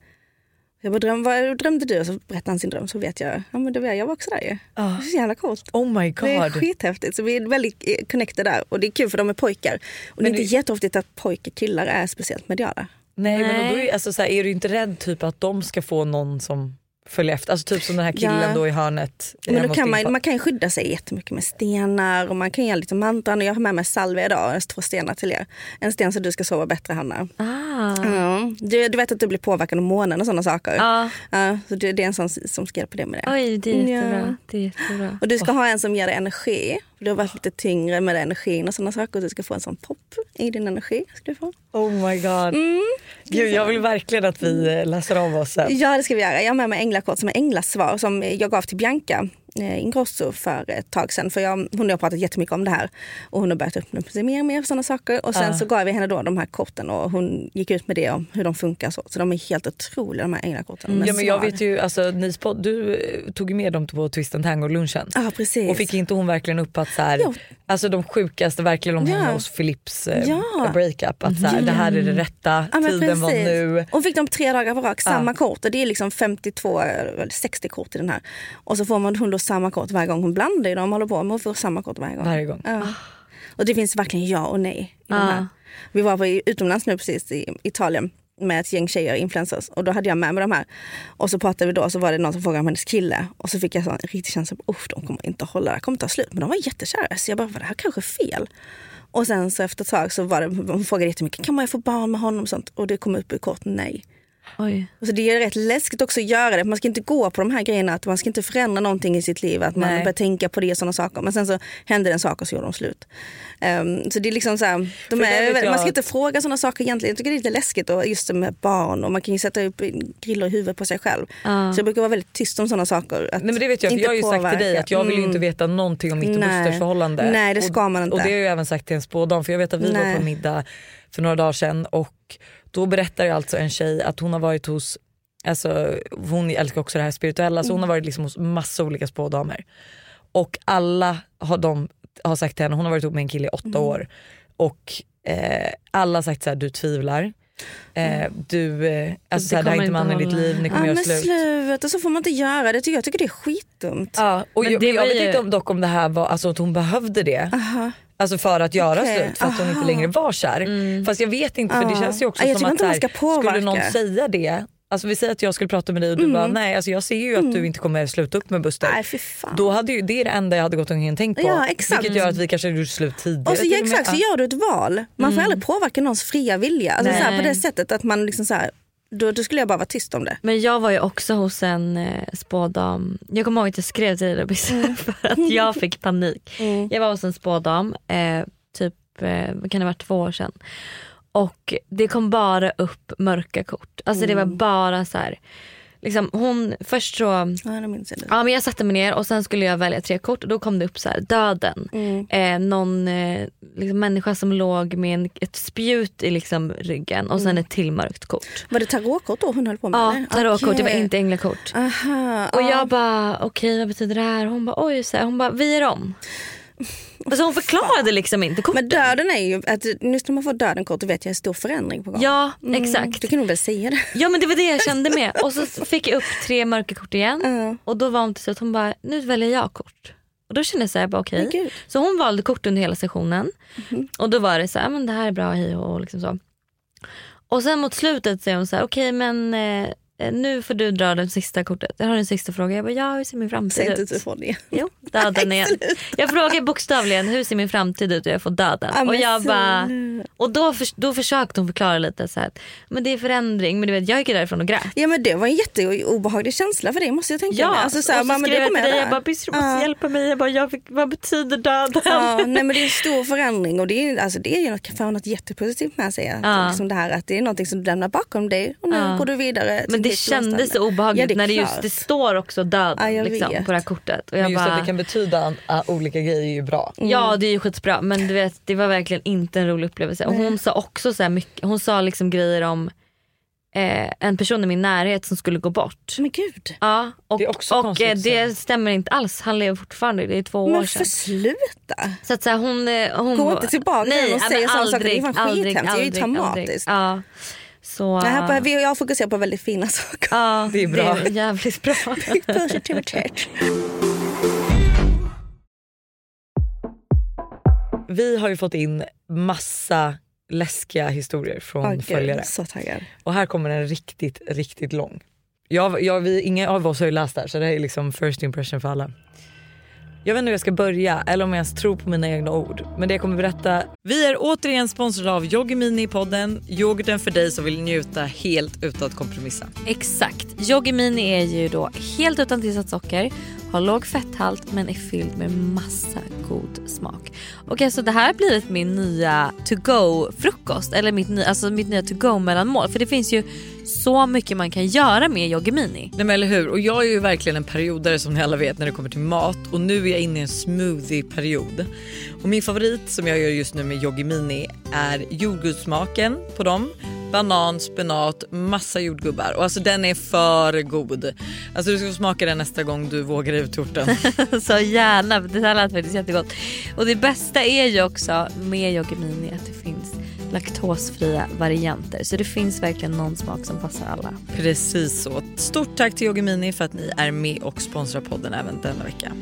Speaker 4: Jag bara, dröm, vad drömde du? Och så berättar han sin dröm så vet jag, ja men det var jag, jag var också där ju.
Speaker 1: Ah.
Speaker 4: Det är så jävla coolt.
Speaker 1: Oh my god.
Speaker 4: Det är skithäftigt. Så vi är väldigt eh, connected där. Och det är kul för de är pojkar. Och det är
Speaker 1: Men
Speaker 4: inte jätteofta att pojkar killar är speciellt mediala.
Speaker 1: Nej, men
Speaker 2: Nej.
Speaker 1: då är, alltså, så här, är du inte rädd typ att de ska få någon som följer efter? Alltså typ som den här killen
Speaker 4: Ja.
Speaker 1: då i hörnet.
Speaker 4: Men då kan man, man kan ju skydda sig jättemycket med stenar och man kan göra lite mantran. Och Jag har med mig salvia idag två stenar till er. En sten så du ska sova bättre Hanna.
Speaker 2: Ah.
Speaker 4: Ja. Du, du vet att du blir påverkad av månen och sådana saker.
Speaker 2: Ja.
Speaker 4: Ja, så det, det är en sån som ska hjälpa dig med det.
Speaker 2: Oj, det är jättebra.
Speaker 4: Ja.
Speaker 2: Det är jättebra.
Speaker 4: Och du ska ha en som ger dig energi. Du har varit lite tyngre med energin och sådana saker. Och du ska få en sån pop i din energi. Ska du få.
Speaker 1: Oh my god.
Speaker 4: Mm.
Speaker 1: Gud, jag vill verkligen att vi läser av oss sen.
Speaker 4: Ja det ska vi göra. Jag har med mig änglakort som är änglasvar som jag gav till Bianca Ingrosso för ett tag sedan. För jag, hon har pratat jättemycket om det här. Och hon har börjat öppna upp sig mer och mer för sådana saker. Och sen
Speaker 1: Ja.
Speaker 4: så gav vi henne då de här korten och hon gick ut med det om hur de funkar. Så, så de är helt otroliga de här änglakorten. De är
Speaker 1: Ja, men jag vet ju, alltså, ni spod, du eh, tog ju med dem på Twist and Tango-lunchen.
Speaker 4: Ja precis.
Speaker 1: Och fick inte hon verkligen upp att så här,
Speaker 4: Jo.
Speaker 1: Alltså de sjukaste verkligen om
Speaker 4: Ja.
Speaker 1: henne hos Philips eh,
Speaker 4: Ja.
Speaker 1: breakup. Att så här, det här är det rätta,
Speaker 4: Ja,
Speaker 1: tiden var nu.
Speaker 4: Och fick de tre dagar på rak, samma kort. Och det är liksom 52, eller 60 kort i den här. Och så får man hon då samma kort varje gång. Hon blandar ju dem, håller på, men hon får samma kort varje gång.
Speaker 1: Varje gång.
Speaker 4: Ja. Och det finns verkligen ja och nej i
Speaker 2: Ah.
Speaker 4: här. Vi var på utomlands nu precis i Italien med ett gäng tjejer, influencers. Och då hade jag med mig de här. Och så pratade vi då och så var det någon som frågade om hennes kille. Och så fick jag en riktig känsla, usch de kommer inte hålla, det här kommer ta slut. Men de var jättekära så jag bara, var det här kanske fel? Och sen så efter ett tag så var det, hon frågade jättemycket, kan man få barn med honom och sånt? Och det kom upp i kort nej.
Speaker 2: Oj.
Speaker 4: Och så det är rätt läskigt också att göra det. Man ska inte gå på de här grejerna, att man ska inte förändra någonting i sitt liv. Att man
Speaker 1: Nej.
Speaker 4: börjar tänka på det och sådana saker. Men sen så hände en sak och så gjorde de slut. Ehm, så det är liksom så här, de är,
Speaker 1: jag
Speaker 4: man ska inte fråga sådana saker egentligen. Jag tycker det är lite läskigt och just det med barn och man kan ju sätta upp griller i huvudet på sig själv.
Speaker 2: Ja.
Speaker 4: Så jag brukar vara väldigt tyst om sådana saker.
Speaker 1: Nej men det vet jag för jag har ju sagt till dig
Speaker 4: påverka.
Speaker 1: att jag vill ju inte
Speaker 4: Mm.
Speaker 1: veta någonting om mitt och
Speaker 4: Nej.
Speaker 1: Busters förhållande.
Speaker 4: Nej, det ska
Speaker 1: och,
Speaker 4: man inte.
Speaker 1: Och det har jag även sagt till en spådam för jag vet att vi var
Speaker 4: Nej.
Speaker 1: på middag för några dagar sedan och då berättar alltså en tjej att hon har varit hos, alltså hon älskar också det här spirituella så hon har varit liksom hos massa olika spådamer. Och alla har, de, har sagt till henne, hon har varit ihop med en kille i åtta år och eh, alla har sagt så här, du tvivlar. Eh, du, eh, alltså
Speaker 2: Det
Speaker 1: så här, det här är inte mannen i ditt liv, ni kommer göra
Speaker 4: men
Speaker 1: slut.
Speaker 4: sluta, så får man inte göra det. tycker Jag tycker det är skitdumt.
Speaker 1: Ja, och
Speaker 2: Men
Speaker 1: jag,
Speaker 2: det
Speaker 1: jag vet
Speaker 2: ju-
Speaker 1: inte om, dock om det här var alltså, att hon behövde det.
Speaker 4: Aha.
Speaker 1: Alltså för att göra
Speaker 4: Okej,
Speaker 1: slut för att hon inte
Speaker 4: aha.
Speaker 1: längre var kär. Fast jag vet inte för det känns ju också
Speaker 4: Ja, jag
Speaker 1: som att här, skulle någon säga det, alltså vi säger att jag skulle prata med dig och du bara nej alltså jag ser ju att du inte kommer sluta upp med Buster.
Speaker 4: Nej fy fan.
Speaker 1: Då hade ju, det är det enda jag hade gått omkring och tänkt på.
Speaker 4: Ja, exakt.
Speaker 1: Vilket gör att vi kanske gjorde slut tidigare.
Speaker 4: Och så, ja, exakt, så gör du ett val. Man får aldrig påverka någons fria vilja. Alltså, så här, på det sättet att man liksom så här, då, då skulle jag bara vara tyst om det.
Speaker 2: Men jag var ju också hos en eh, spådam. Jag kommer ihåg att jag skrev till dig
Speaker 4: Mm.
Speaker 2: för att jag fick panik. Jag var hos en spådam, eh, typ eh, kan det varit två år sedan. Och det kom bara upp mörka kort. Alltså det var
Speaker 4: Mm.
Speaker 2: bara så här. Liksom hon, först så
Speaker 4: Ja, det minns jag.
Speaker 2: Ja men jag satte mig ner och sen skulle jag välja tre kort och då kom det upp så här döden.
Speaker 4: Mm.
Speaker 2: Eh, någon eh, liksom människa som låg med en, ett spjut i liksom ryggen och
Speaker 4: Mm.
Speaker 2: sen ett till mörkt kort.
Speaker 4: Var det tarotkort då hon höll på med?
Speaker 2: Ja tarotkort, det var inte änglakort.
Speaker 4: Aha,
Speaker 2: Och
Speaker 4: ja.
Speaker 2: jag bara okej vad betyder det här? Hon bara oj så här, hon bara vi är om. Alltså hon förklarade liksom inte korten.
Speaker 4: Men döden är ju, att just när man får döden-kort då vet jag en stor förändring på gång.
Speaker 2: Ja
Speaker 4: Mm,
Speaker 2: exakt.
Speaker 4: Du kan nog väl säga det.
Speaker 2: Ja men det var det jag kände med. Och så fick jag upp tre mörka kort igen.
Speaker 4: Ja.
Speaker 2: Och då var hon till slut, hon bara, nu väljer jag kort. Och då kände jag så här, bara, okej.
Speaker 4: Mhm.
Speaker 2: Så hon valde kort under hela sessionen. Och då var det så här, men det här är bra, hej och, liksom så. Och sen mot slutet säger hon så här, okej men eh, nu får du dra det sista kortet. Jag har en sista fråga. Jag bara, ja hur ser min framtid
Speaker 4: Säg inte
Speaker 2: ut?
Speaker 4: utifrån det.
Speaker 2: Jo, döden igen. Jag frågar bokstavligen hur ser min framtid ut och jag får döden.
Speaker 4: Ja,
Speaker 2: och jag bara, och då, för, då försökte hon förklara lite så här, att, men det är förändring. Men du vet jag gick därifrån och grät.
Speaker 4: Ja men det var en jätteobehaglig känsla för dig måste jag tänka mig. Alltså, så här,
Speaker 2: och så
Speaker 4: mamma,
Speaker 2: skrev
Speaker 4: du
Speaker 2: jag till dig, jag bara du måste
Speaker 4: Ja.
Speaker 2: hjälpa mig. Jag bara, jag fick, vad betyder döden?
Speaker 4: Ja, nej men det är en stor förändring och det är, alltså, det är ju något, för något jättepositivt med sig. Att,
Speaker 2: Ja.
Speaker 4: liksom det, här, att det är något som du lämnar bakom dig och nu
Speaker 2: Ja.
Speaker 4: går du vidare.
Speaker 2: Men det
Speaker 4: stora
Speaker 2: kändes så obehagligt
Speaker 4: Ja, det är
Speaker 2: när det just det står också döden
Speaker 4: Ja,
Speaker 2: liksom, på det här kortet. Och jag
Speaker 1: Men just
Speaker 2: bara,
Speaker 1: att det kan betyda uh, olika grejer är ju bra.
Speaker 2: Ja det är ju skitbra men du vet det var verkligen inte en rolig upplevelse. Och hon sa också så här mycket, hon sa liksom grejer om eh, en person i min närhet som skulle gå bort.
Speaker 4: Men gud.
Speaker 2: Ja, och,
Speaker 1: Det
Speaker 2: och eh, det stämmer inte alls. Han lever fortfarande, det är två
Speaker 4: Men
Speaker 2: år sedan.
Speaker 4: för sluta.
Speaker 2: Så att så här, hon, eh, hon
Speaker 4: Gå inte tillbaka
Speaker 2: Nej,
Speaker 4: och säga
Speaker 2: men
Speaker 4: samma saker. Det är fan
Speaker 2: aldrig,
Speaker 4: skithemskt. Det är ju
Speaker 2: aldrig,
Speaker 4: traumatiskt.
Speaker 2: aldrig. Ja. Så,
Speaker 4: Det här, på- jag fokuserar på väldigt fina saker.
Speaker 2: ja,
Speaker 1: Det är bra.
Speaker 2: Det är jävligt bra.
Speaker 4: Positivitet.
Speaker 1: Vi har ju fått in massa läskiga historier från
Speaker 4: gud,
Speaker 1: följare.
Speaker 4: Så taggad.
Speaker 1: Och här kommer en riktigt, riktigt lång. Jag, jag, vi, ingen av oss har ju läst det här så det här är liksom first impression för alla. Jag vet inte hur jag ska börja eller om jag ens tror på mina egna ord. Men det jag kommer berätta. Vi är återigen sponsrade av Yogimini i podden. Yoghurten för dig som vill njuta helt utan att kompromissa.
Speaker 2: Exakt. Yogi Mini är ju då helt utan tillsatt socker, har låg fetthalt men är fylld med massa god smak. Och alltså det här har blivit min nya to go frukost eller mitt, nya- alltså mitt nya to go mellanmål för det finns ju så mycket man kan göra med Yogi Mini.
Speaker 1: Nej men eller hur. Och jag är ju verkligen en periodare som ni alla vet när det kommer till mat. Och nu är jag inne i en smoothie-period. Och min favorit som jag gör just nu med Yogi Mini är jordgubbssmaken på dem. Banan, spenat, massa jordgubbar. Och alltså den är för god. Alltså du ska få smaka den nästa gång du vågar ut torten.
Speaker 2: så gärna, det här lät faktiskt jättegott. Och det bästa är ju också med Yogi Mini att det finns laktosfria varianter. Så det finns verkligen någon smak som passar alla.
Speaker 1: Precis så. Stort tack till Yogi Mini för att ni är med och sponsrar podden även denna vecka.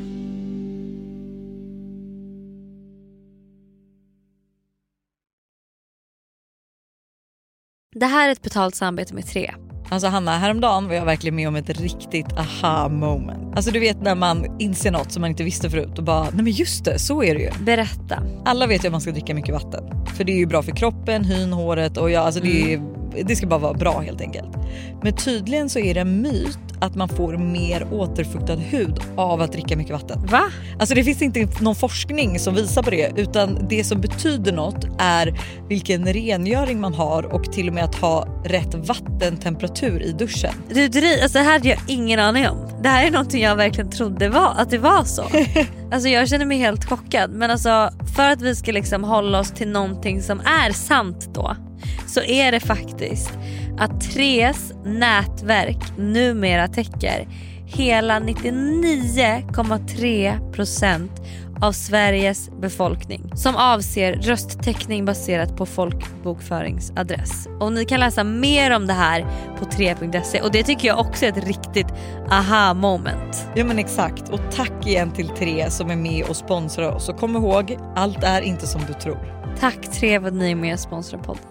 Speaker 2: Det här är ett betalt samarbete med Tre.
Speaker 1: Alltså Hanna, häromdagen var jag verkligen med om ett riktigt aha moment. Alltså du vet när man inser något som man inte visste förut och bara, nej men just det, så är det ju.
Speaker 2: Berätta.
Speaker 1: Alla vet ju att man ska dricka mycket vatten. För det är ju bra för kroppen, hyn, håret och ja, alltså det, är, det ska bara vara bra helt enkelt. Men tydligen så är det en myt att man får mer återfuktad hud av att dricka mycket vatten.
Speaker 2: Va?
Speaker 1: Alltså det finns inte någon forskning som visar på det utan det som betyder något är vilken rengöring man har och till och med att ha rätt vattentemperatur i duschen.
Speaker 2: Du, dri- alltså det här hade jag ingen aning om. Det här är någonting jag verkligen trodde var, att det var så. alltså jag känner mig helt chockad. Men alltså för att vi ska liksom hålla oss till någonting som är sant då. Så är det faktiskt att Tres nätverk numera täcker hela 99,3% av Sveriges befolkning som avser rösttäckning baserat på folkbokföringsadress. Och ni kan läsa mer om det här på 3.se och det tycker jag också är ett riktigt aha moment.
Speaker 1: Ja men exakt och tack igen till Tre som är med och sponsrar oss och kom ihåg allt är inte som du tror.
Speaker 2: Tack Tre för att ni är med och sponsrar podden.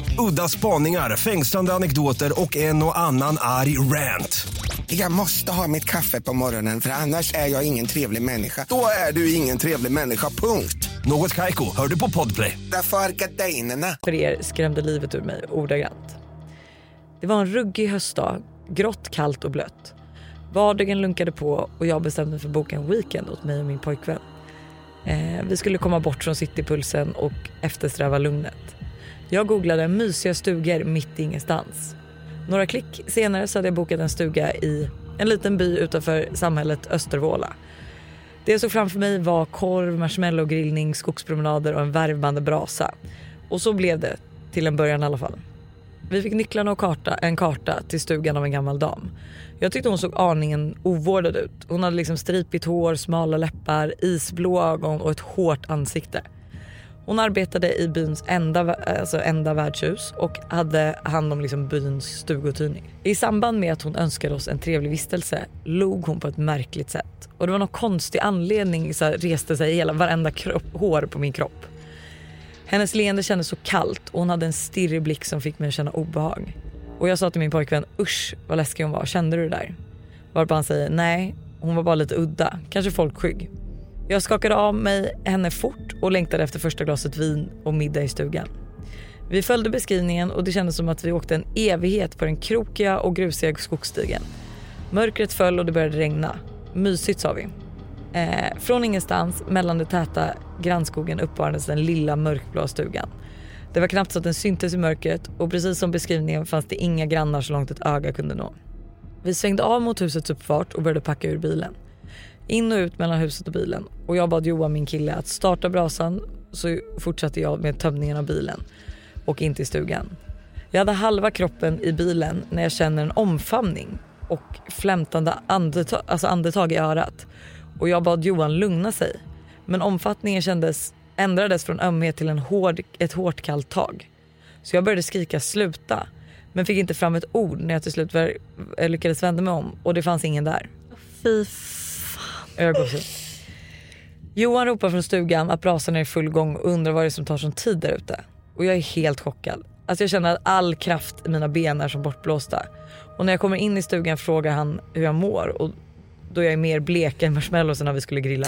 Speaker 5: Udda spaningar, fängslande anekdoter och en och annan arg rant.
Speaker 6: Jag måste ha mitt kaffe på morgonen för annars är jag ingen trevlig människa. Då är du ingen trevlig människa, punkt.
Speaker 5: Något Kaiko, hör du på Podplay.
Speaker 6: Därför är gardinerna.
Speaker 1: För er skrämde livet ur mig ordagrant. Det var en ruggig höstdag, grått, kallt och blött. Vardagen lunkade på och jag bestämde mig för att boka en weekend åt mig och min pojkvän. Eh, vi skulle komma bort från citypulsen och eftersträva lugnet. Jag googlade mysiga stugor mitt i ingenstans. Några klick senare så hade jag bokat en stuga i En liten by utanför samhället Östervåla. Det jag såg framför mig var korv, marshmallowgrillning, skogspromenader och en värmande brasa. Och så blev det, till en början i alla fall. Vi fick nycklarna och karta, en karta till stugan av en gammal dam. Jag tyckte hon såg aningen ovårdad ut. Hon hade liksom stripigt hår, smala läppar, isblå ögon och ett hårt ansikte. Hon arbetade i byns enda, alltså enda värdshus och hade hand om liksom byns stuguthyrning. I samband med att hon önskade oss en trevlig vistelse log hon på ett märkligt sätt. Och det var någon konstig anledning så här, reste sig hela varenda kropp, hår på min kropp. Hennes leende kändes så kallt och hon hade en stirrig blick som fick mig att känna obehag. Och jag sa till min pojkvän usch vad läskig hon var, kände du det där? Varpå han säger nej, hon var bara lite udda, kanske folkskygg. Jag skakade av mig henne fort och längtade efter första glaset vin och middag i stugan. Vi följde beskrivningen och det kändes som att vi åkte en evighet på den krokiga och grusiga skogsstigen. Mörkret föll och det började regna. Mysigt sa vi. Eh, från ingenstans mellan den täta grannskogen uppvarades den lilla mörkblå stugan. Det var knappt så att den syntes i mörkret och precis som beskrivningen fanns det inga grannar så långt ett öga kunde nå. Vi svängde av mot husets uppfart och började packa ur bilen. In och ut mellan huset och bilen och jag bad Johan, min kille, att starta brasan så fortsatte jag med tömningen av bilen och in till stugan. Jag hade halva kroppen i bilen när jag känner en omfamning och flämtande andetag, alltså andetag i örat och jag bad Johan lugna sig. Men omfattningen kändes, ändrades från ömhet till en hård, ett hårt kallt tag. Så jag började skrika sluta men fick inte fram ett ord när jag till slut eh, lyckades vända mig om och det fanns ingen där.
Speaker 2: Fy
Speaker 1: Ögonbryn. Johan ropar från stugan att brasan är i full gång och undrar vad det är som tar sån tid där ute. Och jag är helt chockad. Alltså jag känner att all kraft i mina ben är som bortblåsta. Och när jag kommer in i stugan frågar han hur jag mår och då jag är mer blek än marshmallowsen när vi skulle grilla.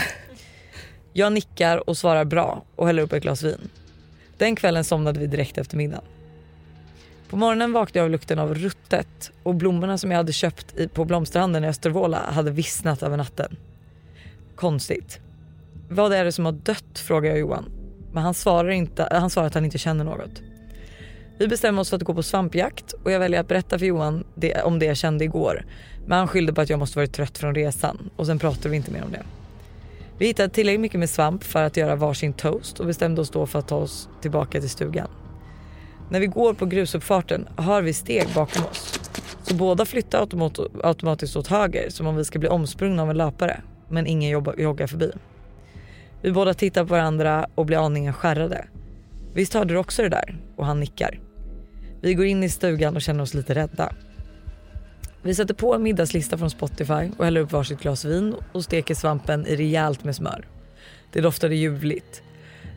Speaker 1: Jag nickar och svarar bra och häller upp ett glas vin. Den kvällen somnade vi direkt efter middagen. På morgonen vaknade jag av lukten av ruttet och blommorna som jag hade köpt på blomsterhandeln i Östervåla hade vissnat över natten. Konstigt. Vad är det som har dött? frågar jag Johan. Men han svarar, inte, äh, han svarar att han inte känner något. Vi bestämmer oss för att gå på svampjakt och jag väljer att berätta för Johan det, om det jag kände igår. Men han skyllde på att jag måste varit trött från resan och sen pratade vi inte mer om det. Vi hittade tillräckligt mycket med svamp för att göra varsin toast och bestämde oss då för att ta oss tillbaka till stugan. När vi går på grusuppfarten hör vi steg bakom oss. Så båda flyttar automat automatiskt åt höger som om vi ska bli omsprungna av en löpare. Men ingen joggar förbi. Vi båda tittar på varandra och blir aningen skärrade. Visst hörde du också det där? Och han nickar. Vi går in i stugan och känner oss lite rädda. Vi sätter på en middagslista från Spotify och häller upp varsitt glas vin och steker svampen i rejält med smör. Det doftade ljuvligt.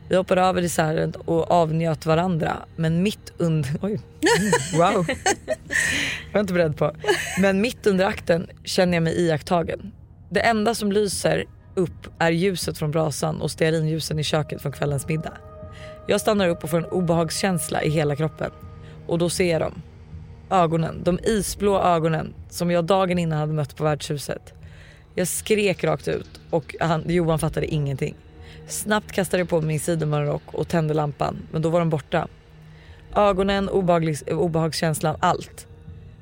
Speaker 1: Vi hoppade över desserten och avnjöt varandra men mitt under... Oj, wow. Jag var inte beredd på. Men mitt under akten känner jag mig iakttagen. Det enda som lyser upp är ljuset från brasan och stearinljusen i köket från kvällens middag. Jag stannar upp och får en obehagskänsla i hela kroppen. Och då ser jag dem. Ögonen, de isblå ögonen som jag dagen innan hade mött på värdshuset. Jag skrek rakt ut och han, Johan fattade ingenting. Snabbt kastade jag på min sidenrock och tände lampan men då var de borta. Ögonen, obehagskänslan, allt.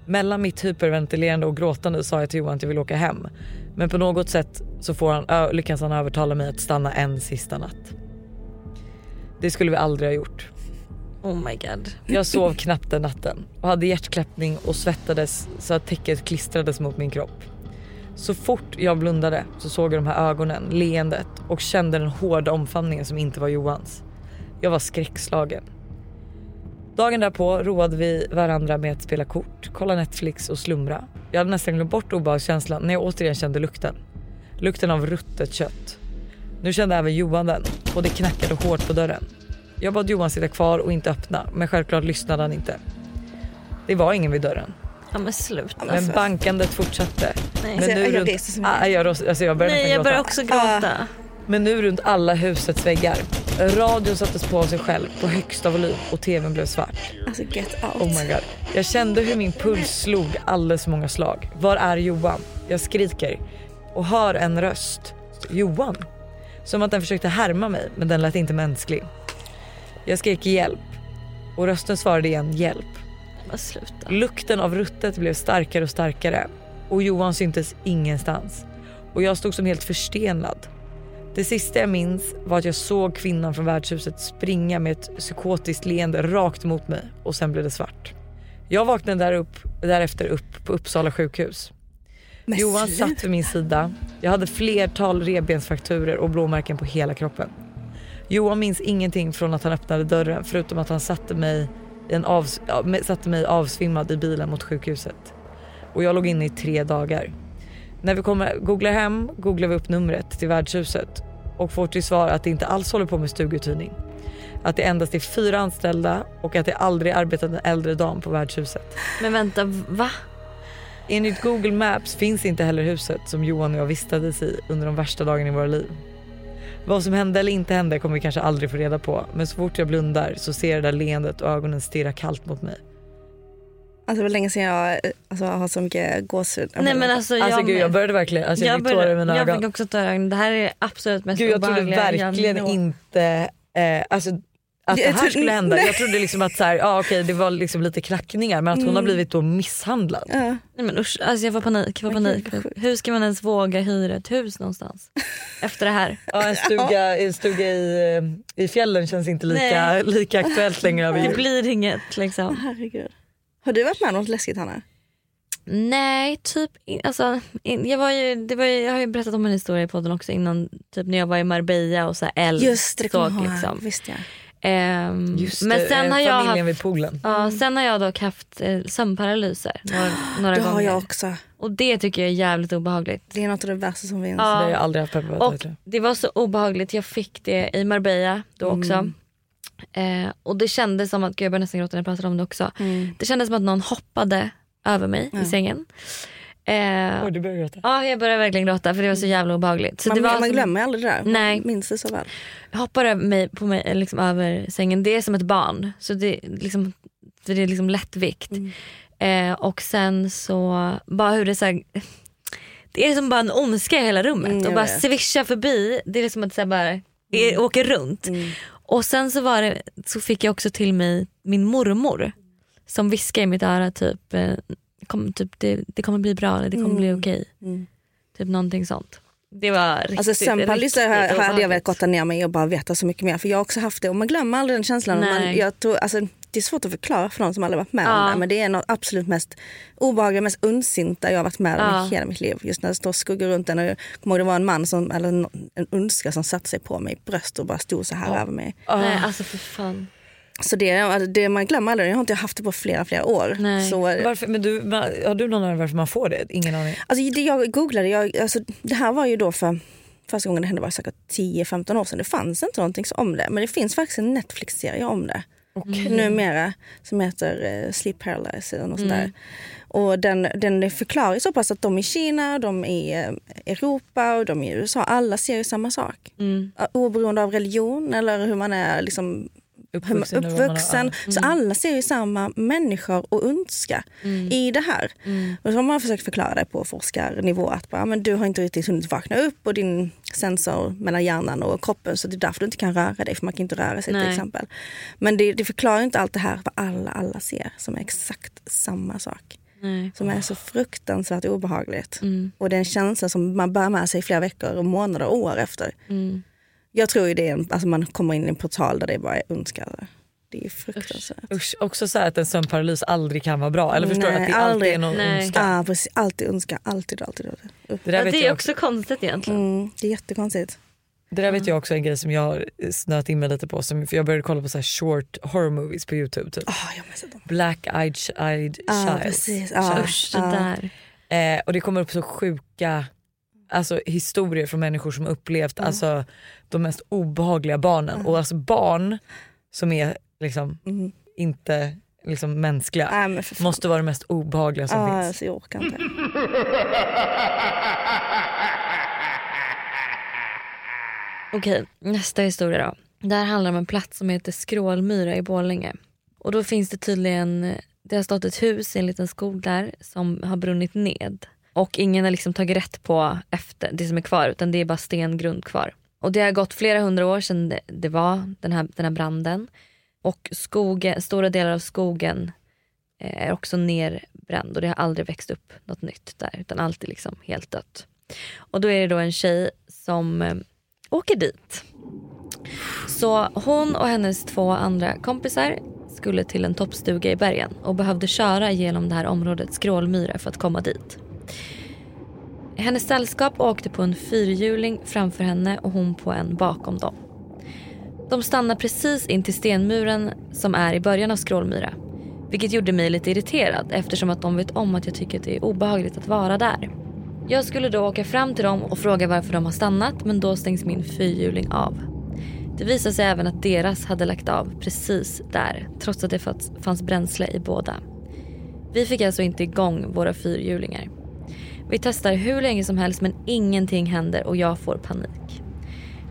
Speaker 1: Mellan mitt hyperventilerande och gråtande sa jag till Johan att jag vill åka hem. Men på något sätt så får han, lyckas han övertala mig att stanna en sista natt. Det skulle vi aldrig ha gjort.
Speaker 2: Oh my god.
Speaker 1: Jag sov knappt den natten och hade hjärtklappning och svettades så att täcket klistrades mot min kropp. Så fort jag blundade så såg jag de här ögonen, leendet och kände den hårda omfamningen som inte var Johans. Jag var skräckslagen. Dagen därpå roade vi varandra med att spela kort, kolla Netflix och slumra. Jag hade nästan glömt bort obehagskänslan när jag återigen kände lukten. Lukten av ruttet kött. Nu kände även Johan den och det knackade hårt på dörren. Jag bad Johan sitta kvar och inte öppna men självklart lyssnade han inte. Det var ingen vid dörren.
Speaker 2: Ja men sluta.
Speaker 1: Men bankandet fortsatte.
Speaker 2: Nej.
Speaker 1: Men nu
Speaker 4: jag-
Speaker 1: runt,
Speaker 4: det är så
Speaker 1: ah, jag, alltså jag började
Speaker 2: Nej jag
Speaker 1: gråta.
Speaker 2: också gråta.
Speaker 1: Men nu runt alla husets väggar. Radion sattes på av sig själv på högsta volym och tvn blev svart.
Speaker 4: Alltså get out.
Speaker 1: Oh my god. Jag kände hur min puls slog alldeles för många slag. Var är Johan? Jag skriker och hör en röst. Johan? Som att den försökte härma mig men den lät inte mänsklig. Jag skrek hjälp och rösten svarade igen hjälp.
Speaker 2: Men sluta.
Speaker 1: Lukten av ruttet blev starkare och starkare. och Johan syntes ingenstans och jag stod som helt förstenad. Det sista jag minns var att jag såg kvinnan från värdshuset springa med ett psykotiskt leende rakt mot mig och sen blev det svart. Jag vaknade där upp, därefter upp på Uppsala sjukhus.
Speaker 4: Men
Speaker 1: Johan
Speaker 4: sluta.
Speaker 1: satt vid min sida. Jag hade flertal revbensfrakturer och blåmärken på hela kroppen. Johan minns ingenting från att han öppnade dörren förutom att han satte mig, i en avs- satte mig avsvimmad i bilen mot sjukhuset. Och jag låg inne i tre dagar. När vi kommer, googlar hem googlar vi upp numret till värdshuset och får till svar att det inte alls håller på med stuguthyrning. Att det endast är fyra anställda och att det aldrig arbetat en äldre dam på värdshuset.
Speaker 2: Men vänta, va?
Speaker 1: Enligt Google Maps finns inte heller huset som Johan och jag vistades i under de värsta dagarna i våra liv. Vad som hände eller inte hände kommer vi kanske aldrig få reda på men så fort jag blundar så ser jag det där leendet och ögonen stirrar kallt mot mig.
Speaker 4: Alltså det var länge sedan jag alltså, har så mycket gåshud.
Speaker 2: Nej men alltså,
Speaker 1: Alltså
Speaker 2: jag,
Speaker 1: gud jag började verkligen, alltså jag, fick tårar i mina
Speaker 2: jag
Speaker 1: ögon.
Speaker 2: fick också tårar i ögonen. Det här är absolut mest
Speaker 1: Gud jag trodde
Speaker 2: obehagliga
Speaker 1: verkligen
Speaker 2: jag
Speaker 1: inte, eh, alltså att det
Speaker 4: Jag
Speaker 1: här skulle hända.
Speaker 4: nej.
Speaker 1: Jag trodde liksom att så här, ja, okej, det var liksom lite knackningar men att hon har
Speaker 2: Mm.
Speaker 1: blivit då misshandlad.
Speaker 4: Ja.
Speaker 2: Nej men usch, alltså jag får panik. Jag får panik. Hur ska man ens våga hyra ett hus någonstans? Efter det här.
Speaker 1: Ja, en stuga, en stuga i, eh, i fjällen känns inte lika,
Speaker 2: Nej.
Speaker 1: lika aktuellt längre
Speaker 2: Det blir inget liksom.
Speaker 4: Herregud. Har du varit med om något läskigt Hanna?
Speaker 2: Nej, typ alltså, jag, var ju, det var ju, jag har ju berättat om en historia i podden också innan, typ när jag var i Marbella och så här eld
Speaker 4: Just det, det
Speaker 2: såg liksom.
Speaker 4: Visst ja.
Speaker 2: Ehm,
Speaker 1: Just
Speaker 2: men
Speaker 1: det,
Speaker 2: sen
Speaker 1: eh,
Speaker 2: har jag
Speaker 1: familjen
Speaker 2: haft,
Speaker 1: vid poolen.
Speaker 2: ja, sen har jag dock haft eh, sömnparalyser några, några
Speaker 4: Det har
Speaker 2: gånger.
Speaker 4: jag också.
Speaker 2: Och det tycker jag är jävligt obehagligt.
Speaker 4: Det är något av det värsta som finns.
Speaker 2: Ja.
Speaker 1: Det har jag aldrig haft på.
Speaker 2: Och det var så obehagligt. Jag fick det i Marbella då också.
Speaker 4: Mm.
Speaker 2: Eh, och det kändes som att, gud jag börjar nästan gråta när jag pratar om det också.
Speaker 4: Mm.
Speaker 2: Det kändes som att någon hoppade över mig i sängen. Eh,
Speaker 1: Oj, du börjar gråta.
Speaker 2: ja jag började verkligen gråta för det var så jävla obehagligt. Så
Speaker 4: man,
Speaker 2: det var
Speaker 4: man
Speaker 2: som-
Speaker 4: glömmer aldrig det där.
Speaker 2: Nej.
Speaker 4: Man minns det så väl.
Speaker 2: hoppar över mig, på mig liksom över sängen. Det är som ett barn. Så det, liksom, för det är liksom lättvikt. Eh, och sen så, bara hur det så här, Det är som bara en ondska i hela rummet.
Speaker 4: Mm,
Speaker 2: och bara svischa förbi. Det är som att så här bara, det åker runt. Och sen så, var det, så fick jag också till mig min mormor. Som viskade i mitt öra typ, eh, kom, typ det, det kommer bli bra eller det kommer bli okej.
Speaker 4: Mm.
Speaker 2: Typ någonting sånt. Det var riktigt,
Speaker 4: Alltså sömnparalyser
Speaker 2: riktigt
Speaker 4: hade jag velat gotta ner mig och bara veta så mycket mer. För jag har också haft det och man glömmer aldrig den känslan. Man, jag tror, alltså, det är svårt att förklara för någon som aldrig varit med om
Speaker 2: Ja.
Speaker 4: det. Men det är något absolut mest obehagliga, mest ondsinta jag har varit med om
Speaker 2: Ja.
Speaker 4: i hela mitt liv. Just när det står skuggor runt en. Och jag kommer ihåg det var en man, som, eller en, ondska som satte sig på mig i bröst och bara stod så här över mig.
Speaker 2: Nej alltså för fan.
Speaker 4: Så det, det man glömmer aldrig. Jag har inte haft det på flera, flera år.
Speaker 2: Nej.
Speaker 4: Så,
Speaker 1: Varför, men du, har du någon aning varför man får det? Ingen aning.
Speaker 4: Alltså det jag googlade, jag, alltså, det här var ju då för första gången det hände var säkert 10-15 år sedan. Det fanns inte någonting om det. Men det finns faktiskt en Netflix-serie om det. Numera som heter eh, Sleep Paralysis eller något sånt där. Och den, den förklarar så pass att de i Kina, de i eh, Europa och de i USA, alla ser ju samma sak. Eh, Oberoende av religion eller hur man är liksom
Speaker 1: Uppvuxen
Speaker 4: uppvuxen.
Speaker 1: ja.
Speaker 4: Så alla ser ju samma människor och ondska i det här. Och så har man försökt förklara det på forskarnivå att bara, men du har inte riktigt hunnit vakna upp och din sensor mellan hjärnan och kroppen så det är därför du inte kan röra dig för man kan inte röra sig
Speaker 2: Nej.
Speaker 4: till exempel. Men det, det förklarar inte allt det här vad alla, alla ser som är exakt samma sak.
Speaker 2: Nej.
Speaker 4: Som är så fruktansvärt obehagligt. Och det är en känsla som man bär med sig flera veckor månader och år efter. Jag tror ju det är en, alltså man kommer in i en portal där det bara är ondska. Det är fruktansvärt.
Speaker 1: Usch, också så här att en sömnparalys aldrig kan vara bra. Eller förstår du
Speaker 4: Nej,
Speaker 1: att det alltid
Speaker 4: aldrig.
Speaker 1: är någon
Speaker 2: Nej.
Speaker 1: ondska?
Speaker 4: Ja, precis. Alltid ondska. Alltid, alltid. alltid.
Speaker 1: Det där,
Speaker 2: Ja,
Speaker 1: vet
Speaker 2: det
Speaker 1: jag
Speaker 2: är
Speaker 1: också,
Speaker 2: också konstigt egentligen.
Speaker 4: Mm, det är jättekonstigt.
Speaker 1: det där vet jag också är en grej som jag har snöat in mig lite på. Som, för jag började kolla på så här short horror movies på youtube. Typ.
Speaker 4: Ah, jag dem.
Speaker 1: Black eyed, eyed
Speaker 4: Ja,
Speaker 1: child.
Speaker 4: precis. Ja.
Speaker 2: Usch det
Speaker 4: Ja.
Speaker 2: där.
Speaker 1: Eh, och det kommer upp så sjuka alltså, historier från människor som upplevt alltså, de mest obehagliga barnen. Och alltså barn som är liksom inte liksom, mänskliga
Speaker 4: Nej, men för fan.
Speaker 1: måste vara det mest obehagliga som
Speaker 4: Ja,
Speaker 1: finns.
Speaker 4: alltså, jag orkar inte.
Speaker 2: Okej, nästa historia då. Det här handlar om en plats som heter Skrålmyra i Borlänge. Och då finns det tydligen, det har stått ett hus i en liten skog där som har brunnit ned. Och ingen har liksom tagit rätt på efter det som är kvar utan det är bara stengrund kvar. Och det har gått flera hundra år sedan det, det var den här, den här branden. Och skogen, stora delar av skogen eh, är också nerbränd och det har aldrig växt upp något nytt där utan allt är liksom helt dött. Och då är det då en tjej som eh, åker dit. Så hon och hennes två andra kompisar skulle till en toppstuga i bergen och behövde köra genom det här området Skrålmyra för att komma dit. Hennes sällskap åkte på en fyrhjuling framför henne och hon på en bakom dem. De stannar precis in till stenmuren som är i början av Skrålmyra. Vilket gjorde mig lite irriterad eftersom att de vet om att jag tycker att det är obehagligt att vara där. Jag skulle då åka fram till dem och fråga varför de har stannat men då stängs min fyrhjuling av. Det visade sig även att deras hade lagt av precis där trots att det fanns- fanns bränsle i båda. Vi fick alltså inte igång våra fyrhjulingar. Vi testar hur länge som helst men ingenting händer och jag får panik.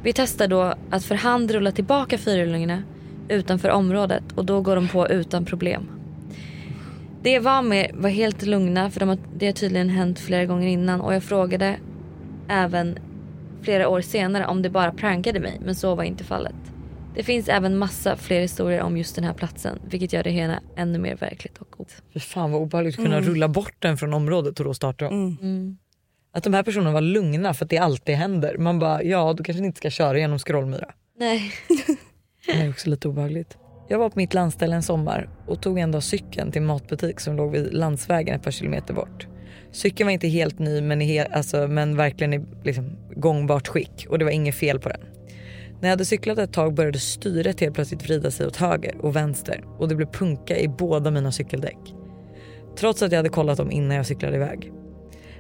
Speaker 2: Vi testar då att för hand rulla tillbaka fyrhjulingarna utanför området och då går de på utan problem. Det var med var helt lugna för de har, det har tydligen hänt flera gånger innan och jag frågade även flera år senare om det bara prankade mig men så var inte fallet. Det finns även massa fler historier om just den här platsen vilket gör det hela ännu mer verkligt och god.
Speaker 1: Fy fan vad obehagligt att kunna rulla bort den från området och då starta om.
Speaker 2: Mm.
Speaker 1: Att de här personerna var lugna för att det alltid händer. Man bara, ja då kanske ni inte ska köra genom Skrollmyra.
Speaker 2: Nej.
Speaker 1: Det är också lite obehagligt. Jag var på mitt landställe en sommar och tog en dag cykeln till en matbutik som låg vid landsvägen ett par kilometer bort. Cykeln var inte helt ny men, i hel, alltså, men verkligen i liksom, gångbart skick och det var inget fel på den. När jag hade cyklat ett tag började styret helt plötsligt vrida sig åt höger och vänster och det blev punka i båda mina cykeldäck. Trots att jag hade kollat dem innan jag cyklade iväg.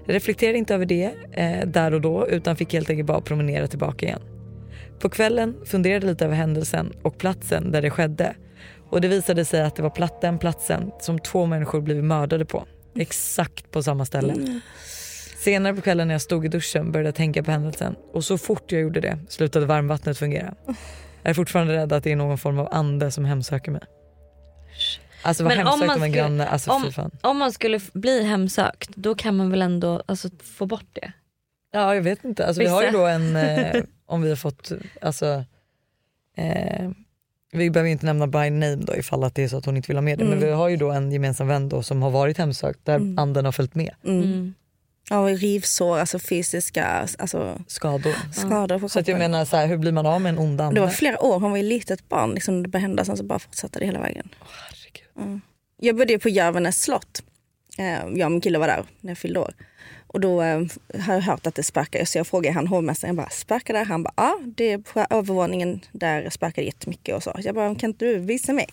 Speaker 1: Jag reflekterade inte över det eh, där och då utan fick helt enkelt bara promenera tillbaka igen. På kvällen funderade jag lite över händelsen och platsen där det skedde. Och det visade sig att det var platt- den platsen som två människor blivit mördade på. Exakt på samma ställe. Mm. Senare på kvällen när jag stod i duschen började jag tänka på händelsen och så fort jag gjorde det slutade varmvattnet fungera. Jag är fortfarande rädd att det är någon form av ande som hemsöker mig. Alltså vad
Speaker 2: Men om
Speaker 1: hemsökt
Speaker 2: man
Speaker 1: av en
Speaker 2: skulle-
Speaker 1: granne, alltså
Speaker 2: om-
Speaker 1: fan.
Speaker 2: Om man skulle bli hemsökt då kan man väl ändå alltså, få bort det?
Speaker 1: Ja jag vet inte, alltså, vi har ju då en, eh, om vi har fått, alltså eh, vi behöver inte nämna by name då ifall att det är så att hon inte vill ha med det men vi har ju då en gemensam vän då som har varit hemsökt där anden har följt med.
Speaker 2: Mm.
Speaker 4: Ja, rivsår, alltså fysiska alltså,
Speaker 1: Skador.
Speaker 4: skador på
Speaker 1: Så att jag menar så här, hur blir man av med en ond ande?
Speaker 4: Det var flera år, hon var ju litet barn. Liksom, det började hända, sen så bara fortsatte det hela vägen.
Speaker 1: Herregud.
Speaker 4: Jag bodde på Järvenäs slott. Eh, jag och min kille var där när jag fyllde år. Och då eh, har jag hört att det spökar. Så jag frågade han hovmästaren, jag bara, spökar där? Han bara, ja det är på övervåningen där spökar det jättemycket och så. Jag bara, kan inte du visa mig?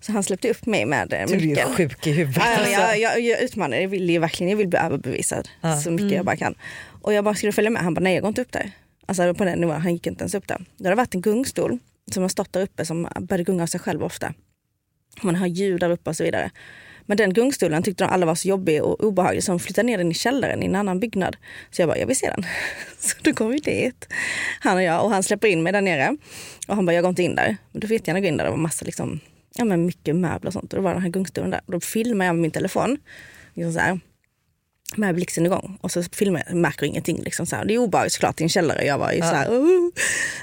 Speaker 4: Så han släppte upp mig med eh,
Speaker 1: Du blir ju sjuk i huvudet. Alltså.
Speaker 4: jag, jag, jag utmanar, jag vill ju verkligen jag vill bli överbevisad
Speaker 1: Ja.
Speaker 4: så mycket jag bara kan. Och jag bara, ska du följa med? Han bara, nej jag går inte upp där. Alltså på den nivån, han gick inte ens upp där. Det hade varit en gungstol som har stått där uppe som började gunga av sig själv ofta. Man hör ljud där uppe och så vidare. Men den gungstolen tyckte de alla var så jobbig och obehaglig så de flyttade ner den i källaren i en annan byggnad. Så jag bara, jag vill se den. Så då kom vi dit, han och jag, och han släpper in mig där nere. Och han bara, jag går inte in där. Men du får jättegärna gå in där, det var massa liksom, ja men mycket möbler och sånt. Och då var den här gungstolen där. Och då filmar jag med min telefon. Liksom så här, med blixten igång. Och så filmar jag, märker ingenting. Liksom så här. Det är obehagligt såklart i en källare. Jag var ju så här, "Oh."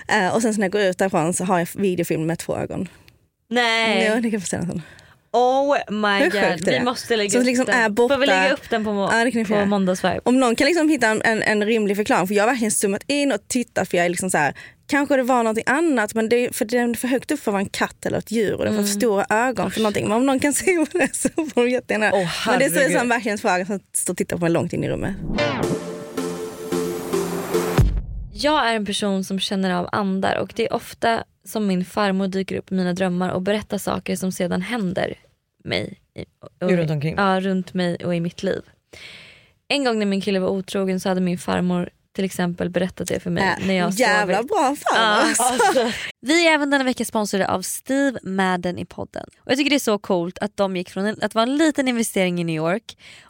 Speaker 4: Eh, Och sen så när jag går ut därifrån så har jag videofilm med två ögon.
Speaker 2: Nej.
Speaker 4: Ja, ni kan få se den.
Speaker 2: Oh my
Speaker 4: Hur
Speaker 2: god. Vi måste lägga upp
Speaker 4: liksom
Speaker 2: den.
Speaker 4: är borta.
Speaker 2: Vi lägga upp den på, må-
Speaker 4: Ja,
Speaker 2: på måndagsvibe?
Speaker 4: Om någon kan liksom hitta en, en, en rimlig förklaring, för jag har verkligen zoomat in och tittat för jag är liksom så här, kanske det var något annat men det, för den är för högt upp för att vara en katt eller ett djur och den får för stora ögon för någonting. Men om någon kan se vad det är så får de jättegärna.
Speaker 1: Åh,
Speaker 4: men det är en verklighetsfråga som står och tittar på mig långt in i rummet.
Speaker 2: Jag är en person som känner av andar och det är ofta som min farmor dyker upp i mina drömmar och berättar saker som sedan händer mig. och-
Speaker 1: Runt omkring.
Speaker 2: Ja, runt mig och i mitt liv. En gång när min kille var otrogen så hade min farmor till exempel berättat det för mig
Speaker 4: Äh,
Speaker 2: när jag
Speaker 4: jävla
Speaker 2: sovit.
Speaker 4: bra fan
Speaker 2: Ja.
Speaker 4: alltså.
Speaker 2: Vi är även denna vecka sponsrade av Steve Madden i podden. Och Jag tycker det är så coolt att de gick från en- att vara en liten investering i New York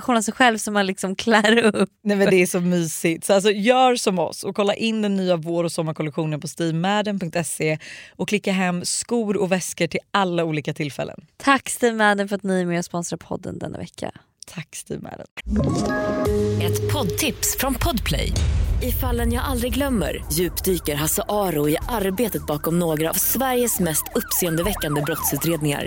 Speaker 2: av sig själv som man liksom klär upp.
Speaker 1: Nej men det är så mysigt. Så alltså, gör som oss och kolla in den nya vår och sommarkollektionen på stevemadden.se och klicka hem skor och väskor till alla olika tillfällen.
Speaker 2: Tack Steve Madden för att ni är med och sponsrar podden denna vecka.
Speaker 1: Tack Steve Madden.
Speaker 7: Ett poddtips från Podplay. I fallen jag aldrig glömmer djupdyker Hasse Aro i arbetet bakom några av Sveriges mest uppseendeväckande brottsutredningar.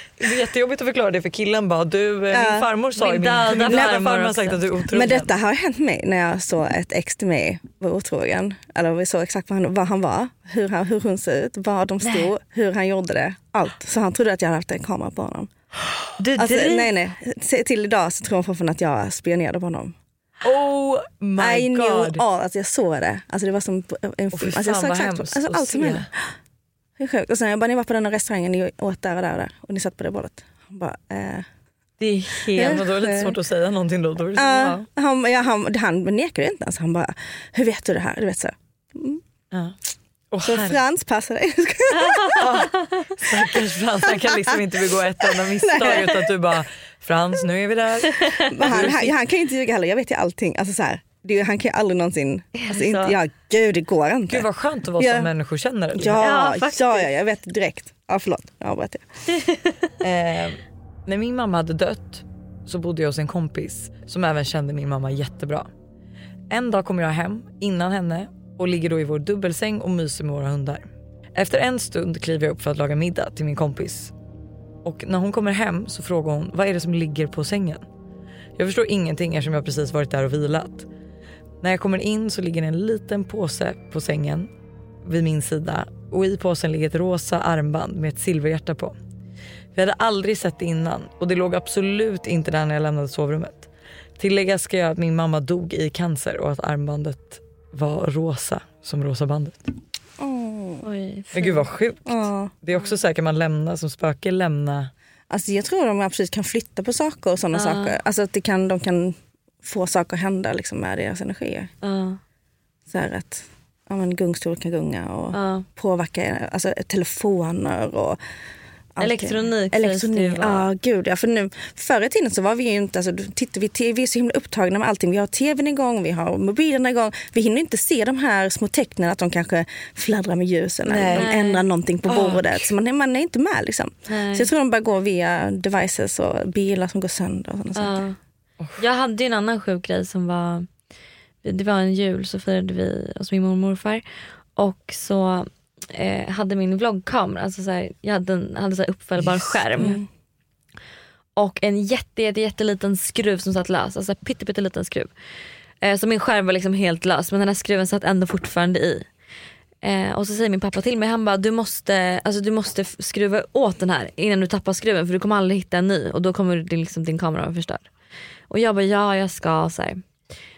Speaker 1: Det är jättejobbigt att förklara det för killen bara du, eh, min farmor sa
Speaker 2: Min
Speaker 1: min, min
Speaker 2: farmor
Speaker 1: farmor har sagt att du är otrogen.
Speaker 4: Men detta har hänt mig när jag såg ett ex till mig var otrogen. Eller vi såg exakt vad han, vad han var, hur, han, hur hon ser ut, var de stod, hur han gjorde det. Allt. Så han trodde att jag hade haft en kamera på honom.
Speaker 2: Du,
Speaker 4: Alltså,
Speaker 2: driver-
Speaker 4: nej nej, Se- till idag så tror han fortfarande att jag spionerade på honom.
Speaker 1: Oh my
Speaker 4: I knew
Speaker 1: god.
Speaker 4: all, alltså jag såg det. Alltså det var som en film.
Speaker 1: fan,
Speaker 4: Alltså jag såg exakt alltså allt som hände. Hur sjukt. Och sen jag bara, ni var på den här restaurangen, ni åt där och där och där och ni satt på det bordet. Han bara, eh.
Speaker 2: det är helt...
Speaker 1: då är det lite svårt att säga någonting då. då
Speaker 4: Ja,
Speaker 1: ja.
Speaker 4: han, ja, han, han nekade inte ens. Han bara, hur vet du det här? Du vet så.
Speaker 1: Ja. Åh,
Speaker 4: Så Frans, passa dig.
Speaker 1: Stackars Frans, han kan liksom inte begå ett enda misstag utan att du bara Frans nu är vi där.
Speaker 4: Han, han, han kan ju inte ljuga heller, jag vet ju allting. Alltså så här, det, han kan ju aldrig någonsin, alltså inte, ja gud det går inte.
Speaker 1: Gud vad skönt att vara
Speaker 4: Ja.
Speaker 1: som människokännare.
Speaker 4: ja,
Speaker 2: Ja,
Speaker 4: ja,
Speaker 2: faktiskt.
Speaker 4: ja, jag vet direkt. Ja förlåt, jag avbröt det.
Speaker 1: Eh, när min mamma hade dött så bodde jag hos en kompis som även kände min mamma jättebra. En dag kommer jag hem innan henne och ligger då i vår dubbelsäng och myser med våra hundar. Efter en stund kliver jag upp för att laga middag till min kompis. Och när hon kommer hem så frågar hon vad är det som ligger på sängen. Jag förstår ingenting eftersom jag precis varit där och vilat. När jag kommer in så ligger en liten påse på sängen vid min sida och i påsen ligger ett rosa armband med ett silverhjärta på. Vi hade aldrig sett det innan och det låg absolut inte där när jag lämnade sovrummet. Tilläggas ska jag att min mamma dog i cancer och att armbandet var rosa som rosa bandet.
Speaker 2: Oj,
Speaker 1: Men gud vad sjukt.
Speaker 4: Ja.
Speaker 1: Det är också kan man lämna som spöke lämna
Speaker 4: Alltså jag tror de absolut kan flytta på saker och sådana saker. Alltså att det kan, de kan få saker att hända liksom, med deras energier.
Speaker 2: Ja,
Speaker 4: Så här att ja, men gungstol kan gunga och
Speaker 2: ja.
Speaker 4: påverka alltså, telefoner och allting.
Speaker 2: Elektronik
Speaker 4: Elektronik, ja gud ja. För nu, förr i tiden så var vi ju inte, alltså, tittar vi, vi är så himla upptagna med allting. Vi har tvn igång, vi har mobilen igång. Vi hinner inte se de här små tecknen att de kanske fladdrar med ljusen eller de
Speaker 2: Nej.
Speaker 4: ändrar någonting på bordet. Så man, man är inte med liksom.
Speaker 2: Nej.
Speaker 4: Så jag tror de bara går via devices och bilar som går sönder och sådana saker.
Speaker 2: Ja. Jag hade ju en annan sjuk grej som var, det var en jul så firade vi hos min mormor och morfar och så eh, hade min vloggkamera, alltså så här, jag hade en hade så uppfällbar skärm och en jätte, jätte, jätteliten skruv som satt lös, alltså pytte, pytteliten skruv. Eh, så min skärm var liksom helt lös men den här skruven satt ändå fortfarande i. Eh, och så säger min pappa till mig, han bara du måste, alltså, du måste skruva åt den här innan du tappar skruven för du kommer aldrig hitta en ny och då kommer din, liksom, din kamera vara förstörd. Och jag bara ja jag ska så här.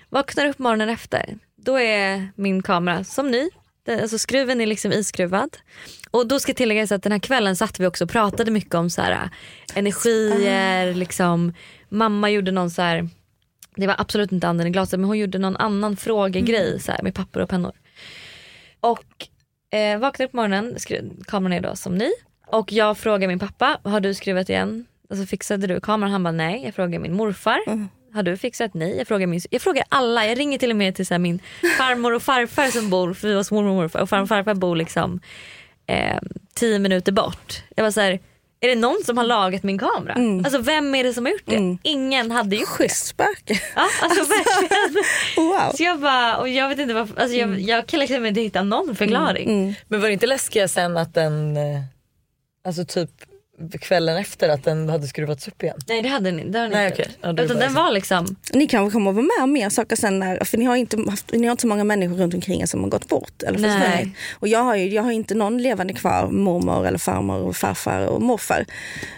Speaker 2: Vaknar upp morgonen efter, då är min kamera som ny. Den, alltså skruven är liksom iskruvad. Och då ska tilläggas att den här kvällen satt vi också och pratade mycket om så här, energier, liksom, mamma gjorde någon så här, det var absolut inte anden i glaset men hon gjorde någon annan frågegrej så här, med papper och pennor. Och eh, vaknar upp på morgonen, skru- kameran är då som ny Och jag frågar min pappa, har du skruvat igen? Alltså fixade du kameran? Han bara nej. Jag frågar min morfar.
Speaker 4: Mm.
Speaker 2: Har du fixat? Nej. Jag frågar, min, jag frågar alla. Jag ringer till och med till så här, min farmor och farfar som bor, för vi var mormor och morfar och farmor och farfar bor liksom eh, tio minuter bort. Jag var så här, är det någon som har lagat min kamera? Alltså vem är det som har gjort det? Ingen hade gjort det.
Speaker 4: Schysst spöke.
Speaker 2: Ja, alltså verkligen.
Speaker 4: Wow.
Speaker 2: Så jag bara, och jag vet inte varför, alltså jag, jag kan liksom inte hitta någon förklaring.
Speaker 1: Men var det inte läskiga sen att den, eh, alltså typ kvällen efter att den hade skruvats upp igen?
Speaker 2: Nej det hade ni, det hade ni
Speaker 1: Nej,
Speaker 2: inte.
Speaker 1: okej. Ja,
Speaker 2: Utan den var liksom,
Speaker 4: Ni kanske kommer att vara med om mer saker sen när, för ni har, inte haft, ni har inte så många människor runt omkring er som har gått bort eller
Speaker 2: Nej.
Speaker 4: försvunnit. Och jag har ju jag har inte någon levande kvar, mormor eller farmor och farfar och morfar.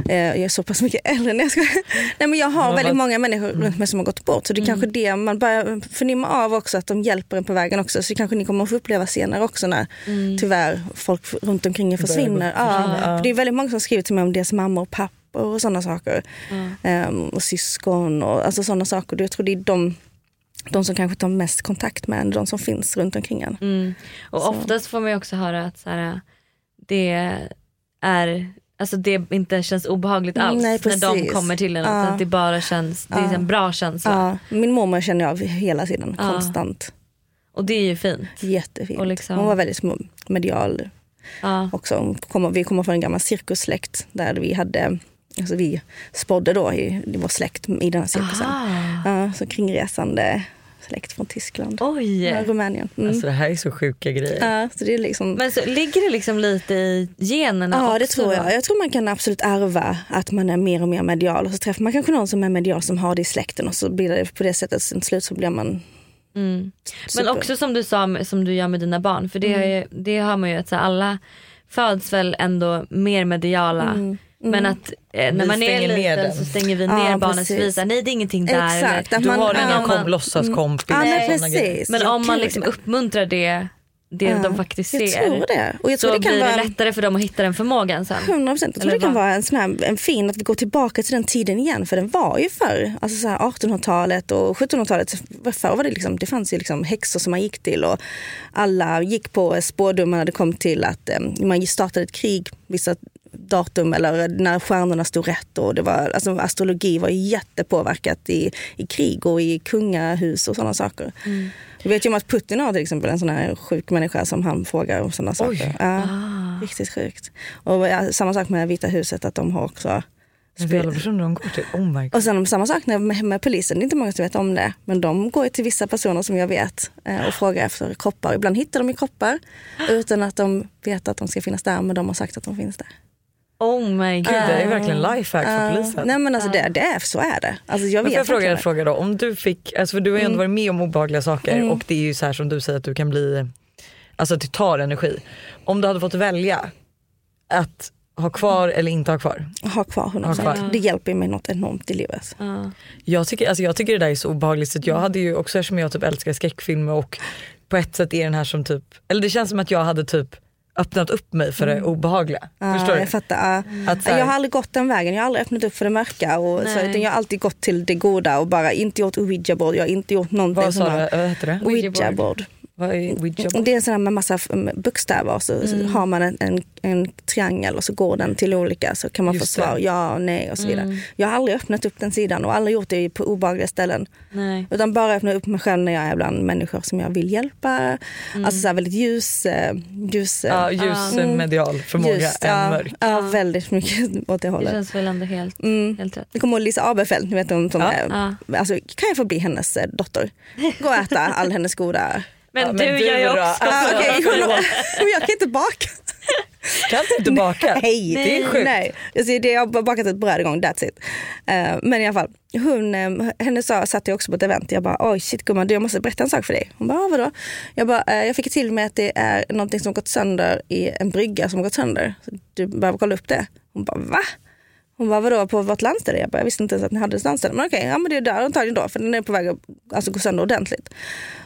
Speaker 4: Eh, jag är så pass mycket äldre. Nej, jag, ska, nej men jag har
Speaker 1: Men
Speaker 4: väldigt
Speaker 1: vad-
Speaker 4: många människor runt mig som har gått bort. Så det är kanske det man börjar förnimma av också, att de hjälper en på vägen också. Så det kanske ni kommer att få uppleva senare också när tyvärr folk runt omkring er försvinner. Ja, för det är väldigt många som skriver till mig om deras mammor och pappor och sådana saker. Ehm, och syskon och alltså sådana saker. Jag tror det är de, de som kanske tar mest kontakt med en, de som finns runt omkring en.
Speaker 2: mm. och
Speaker 4: Så.
Speaker 2: oftast får man ju också höra att så här, det är Alltså det inte känns obehagligt
Speaker 4: Mm,
Speaker 2: alls
Speaker 4: nej,
Speaker 2: när de kommer till en.
Speaker 4: Ja.
Speaker 2: Att det bara känns, det är en bra känsla.
Speaker 4: Ja, min mormor känner jag av hela tiden,
Speaker 2: Ja.
Speaker 4: konstant.
Speaker 2: Och det är ju fint.
Speaker 4: Jättefint.
Speaker 2: Och liksom-
Speaker 4: Hon var väldigt medial
Speaker 2: Ja.
Speaker 4: också. Vi kommer från en gammal cirkussläkt där vi hade Alltså vi spådde då i, i vår släkt i den här cirkusen. Ja, så kringresande släkt från Tyskland.
Speaker 2: Oj.
Speaker 4: Ja, Rumänien. Mm.
Speaker 1: Alltså det här är så sjuka grejer.
Speaker 4: ja, så det är liksom,
Speaker 2: Men så ligger det liksom lite i generna
Speaker 4: Ja
Speaker 2: också?
Speaker 4: det tror jag. Jag tror man kan absolut ärva att man är mer och mer medial. Och så träffar man kanske någon som är medial som har det i släkten och så blir det på det sättet. Sen till slut så blir man
Speaker 2: Mm. Men också som du sa, som du gör med dina barn. För det,
Speaker 4: Mm.
Speaker 2: det har man ju att så alla föds väl ändå mer mediala.
Speaker 4: Mm.
Speaker 2: Men att eh, när
Speaker 1: Vi
Speaker 2: man är liten så stänger vi
Speaker 4: Ja,
Speaker 2: ner barnet
Speaker 4: precis.
Speaker 2: och visar nej det är ingenting där.
Speaker 4: Exakt,
Speaker 1: Du
Speaker 4: man-
Speaker 1: har
Speaker 4: ja,
Speaker 1: kom, låtsaskompis.
Speaker 4: Ja, men
Speaker 2: men
Speaker 4: Ja,
Speaker 2: om man liksom
Speaker 4: ja.
Speaker 2: uppmuntrar det, det
Speaker 4: Ja,
Speaker 2: de faktiskt
Speaker 4: jag
Speaker 2: ser.
Speaker 4: tror det. Och jag
Speaker 2: så
Speaker 4: tror det kan
Speaker 2: blir
Speaker 4: vara-
Speaker 2: det lättare för dem att hitta den förmågan sen.
Speaker 4: 100 procent. Jag tror
Speaker 2: Eller
Speaker 4: det kan
Speaker 2: vad?
Speaker 4: vara en, sån här, en fin att vi går tillbaka till den tiden igen. För den var ju förr. Alltså så här 1800-talet och 1700-talet. Förr var det liksom, det fanns ju liksom häxor som man gick till. Och alla gick på spårdom när det kom till att eh, man startade ett krig vissa datum eller när stjärnorna stod rätt. Och det var, alltså, astrologi var jättepåverkat i, i krig och i kungahus och sådana saker.
Speaker 2: Mm.
Speaker 4: Jag vet ju om att Putin har till exempel en sån här sjuk människa som han frågar om sådana saker. Ja,
Speaker 2: Ah.
Speaker 4: Riktigt sjukt. Och ja, samma sak med Vita huset, att de har också
Speaker 1: Men alla personer de går till, oh my god.
Speaker 4: och sen samma sak med, med polisen, det är inte många som vet om det. Men de går ju till vissa personer som jag vet eh, och frågar efter kroppar. Ibland hittar de ju kroppar utan att de vet att de ska finnas där men de har sagt att de finns där.
Speaker 2: Oh my god.
Speaker 1: Gud, det är verkligen lifehack för
Speaker 4: Ja.
Speaker 1: polisen.
Speaker 4: Nej men alltså det, det är, så är det. Alltså, jag
Speaker 1: Men
Speaker 4: vet
Speaker 1: får jag fråga en fråga då? Om du fick, alltså för du har ju ändå varit med om obehagliga saker
Speaker 4: Mm.
Speaker 1: och det är ju så här som du säger att du kan bli, alltså att det tar energi. Om du hade fått välja att ha kvar eller inte ha kvar.
Speaker 4: Ha kvar 100%.
Speaker 1: Ha kvar.
Speaker 4: Det hjälper mig något enormt i livet.
Speaker 2: Ja.
Speaker 1: Jag tycker, alltså jag tycker det där är så obehagligt så jag hade ju också eftersom jag typ älskar skräckfilmer och på ett sätt är den här som typ, eller det känns som att jag hade typ öppnat upp mig för det obehagliga.
Speaker 4: Ja,
Speaker 1: Förstår du?
Speaker 4: jag fattar. ja.
Speaker 1: Att här-
Speaker 4: Jag har aldrig gått den vägen. Jag har aldrig öppnat upp för det mörka. Och så, utan jag har alltid gått till det goda och bara inte gjort ouija-board. Jag har inte gjort någonting
Speaker 1: Vad sa
Speaker 4: har-
Speaker 1: du, vad heter det?
Speaker 4: Ouija-board.
Speaker 1: Vad är Ouija?
Speaker 4: Det är en sån här med massa mm, bokstäver så, så har man en, en, en triangel och så går den till olika så kan man få
Speaker 1: Just det.
Speaker 4: svar ja, nej och så vidare. Jag har aldrig öppnat upp den sidan och aldrig gjort det på obehagliga ställen.
Speaker 2: Nej.
Speaker 4: Utan bara öppnat upp mig själv när jag är bland människor som jag vill hjälpa. Alltså så väldigt ljus, eh, ljus, eh,
Speaker 1: Ja, ljus
Speaker 4: Mm.
Speaker 1: medial förmåga
Speaker 4: ljust,
Speaker 1: än
Speaker 4: ja,
Speaker 1: mörk.
Speaker 4: Ja, väldigt mycket åt det
Speaker 2: Det
Speaker 4: hållet.
Speaker 2: känns väl ändå helt,
Speaker 4: Mm.
Speaker 2: helt rätt.
Speaker 4: Jag kommer ihåg Lisa Aberfeld, ni vet hon som
Speaker 1: Ja.
Speaker 4: är, alltså, kan jag få bli hennes eh, dotter? Gå och äta all hennes goda
Speaker 2: Men,
Speaker 1: Ja, men
Speaker 2: du,
Speaker 1: du
Speaker 2: gör ju också
Speaker 1: Ah,
Speaker 4: hon- men jag kan inte baka.
Speaker 1: Kan du inte baka?
Speaker 4: Nej,
Speaker 1: Det är sjukt.
Speaker 4: Nej. Alltså, det, jag har bakat ett bröd en gång, that's it. Eh, men i alla fall, hon, uh, henne sa, satt jag också på ett event. Jag bara, oj shit gumman, du, jag måste berätta en sak för dig. Hon bara, "Ah, vadå? Jag bara, eh, jag fick till mig att det är någonting som gått sönder i en brygga som har gått sönder. Så du behöver kolla upp det. Hon bara, va? Hon bara, vadå på vårt landställe? Jag, bara, jag visste inte ens att ni hade ett landställe. Men okej, ja men det är där antagligen då för den är på väg att alltså, gå sönder ordentligt.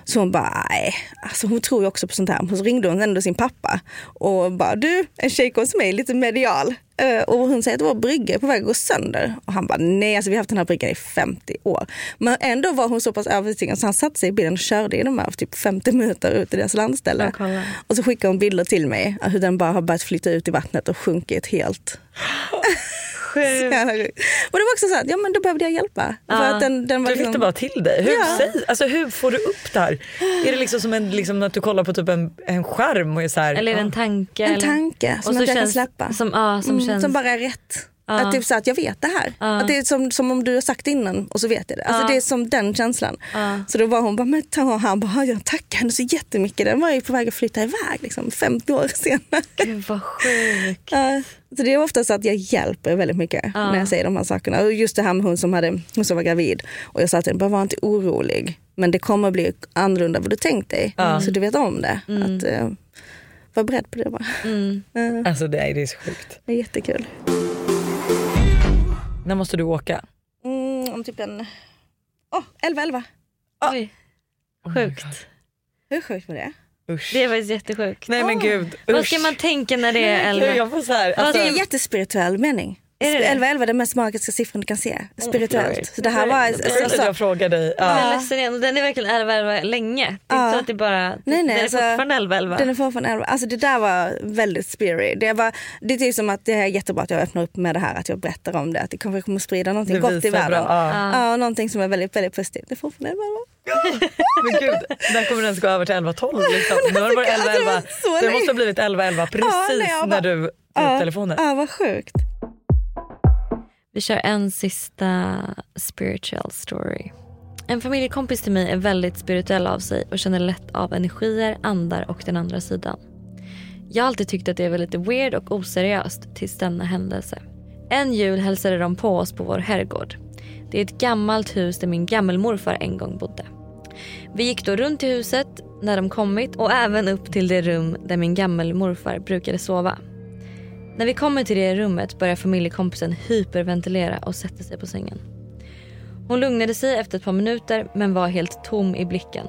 Speaker 4: Så hon bara, nej, alltså hon tror ju också på sånt här. Så ringde hon ändå sin pappa och bara, du en tjej kom till mig, lite medial. Eh, och hon säger att vår brygga är på väg att gå sönder. Och han bara, nej alltså vi har haft den här bryggan i 50 år. Men ändå var hon så pass övertygad så han satte sig i bilen och körde i de här typ 50 minuter ut i deras landställe. Och så skickade hon bilder till mig hur den bara har börjat flytta ut i vattnet och sjunkit helt. Sjukt. Och det var också så att ja, men då behövde jag hjälpa. För att den, den var
Speaker 1: Du fick
Speaker 4: liksom-
Speaker 1: det bara till dig. Hur,
Speaker 4: Ja.
Speaker 1: säg, alltså, hur får du upp det här? Är det liksom som en, liksom att du kollar på typ en, en skärm och är så här,
Speaker 2: Eller är det en tanke?
Speaker 4: En
Speaker 2: eller?
Speaker 4: tanke som
Speaker 2: Och så
Speaker 4: jag kan
Speaker 2: känns-
Speaker 4: släppa.
Speaker 2: Som, ja, som
Speaker 4: Mm,
Speaker 2: känns...
Speaker 4: som bara är rätt. Att, typ så att jag vet det här. Att det är som, som om du har sagt det innan och så vet jag det. Alltså. Det är som den känslan. Så då var hon bara, men ta, han bara, jag tackar henne så jättemycket. Den var ju på väg att flytta iväg liksom, 50 år senare.
Speaker 2: Gud vad sjukt.
Speaker 4: Ja, så det är ofta så att jag hjälper väldigt mycket
Speaker 2: Ja.
Speaker 4: när jag säger de här sakerna. Och just det här med hon som, hade, hon som var gravid. Och jag sa till henne, bara var inte orolig. Men det kommer bli annorlunda vad du tänkt dig.
Speaker 1: Ja.
Speaker 4: Så du vet om det. Att, eh, var beredd på det bara.
Speaker 2: Mm.
Speaker 4: Ja,
Speaker 1: Alltså det är, det är så sjukt.
Speaker 4: det är jättekul.
Speaker 1: När måste du åka?
Speaker 4: Mm, om typ en... Åh, 11 11.
Speaker 2: Oj. Sjukt.
Speaker 4: Hur sjukt var det?
Speaker 1: Usch.
Speaker 2: Det är faktiskt jättesjukt.
Speaker 1: Nej men gud.
Speaker 2: Vad
Speaker 1: usch.
Speaker 2: ska man tänka när det är
Speaker 1: Gud,
Speaker 2: elva?
Speaker 1: Jag får så här,
Speaker 2: Vad
Speaker 1: alltså,
Speaker 4: Det är en jättespirituell mening.
Speaker 2: Är det det?
Speaker 4: 11 11 är den mest magiska siffran du kan se. Spirituellt. Så det här var...
Speaker 1: att
Speaker 4: Alltså,
Speaker 1: jag frågar dig.
Speaker 2: Jag är
Speaker 1: Ja.
Speaker 2: ledsen igen. Och Den är verkligen 11-11 länge. Det är
Speaker 4: Ja.
Speaker 2: inte så att det bara...
Speaker 4: Nej, nej,
Speaker 2: den är
Speaker 4: alltså,
Speaker 2: fortfarande 11-11.
Speaker 4: Den är fortfarande 11. Alltså det där var väldigt spirit. Det, var, det är typ som att det är jättebra att jag öppnar upp med det här, att jag berättar om det. Att det kanske kommer sprida någonting
Speaker 1: Det
Speaker 4: gott i världen.
Speaker 1: bra, ja.
Speaker 4: Ja, någonting som är väldigt, väldigt positivt. Det är fortfarande 11 11.
Speaker 1: Men gud, när kommer den ens gå över till 11-12 liksom? Nu har det varit
Speaker 4: Alltså, det var
Speaker 1: 11-11.
Speaker 4: så
Speaker 1: Det måste ha blivit 11-11 precis
Speaker 4: nej, jag
Speaker 1: när
Speaker 4: bara-
Speaker 1: du tog upp telefonen.
Speaker 4: Ja, vad sjukt.
Speaker 2: Vi kör en sista spiritual story. En familjekompis till mig är väldigt spirituell av sig och känner lätt av energier, andar och den andra sidan. Jag har alltid tyckt att det var lite weird och oseriöst tills denna händelse. En jul hälsade de på oss på vår herrgård. Det är ett gammalt hus där min gammelmorfar en gång bodde. Vi gick då runt i huset när de kommit och även upp till det rum där min gammelmorfar brukade sova. När vi kommer till det rummet börjar familjekompisen hyperventilera och sätter sig på sängen. Hon lugnade sig efter ett par minuter men var helt tom i blicken.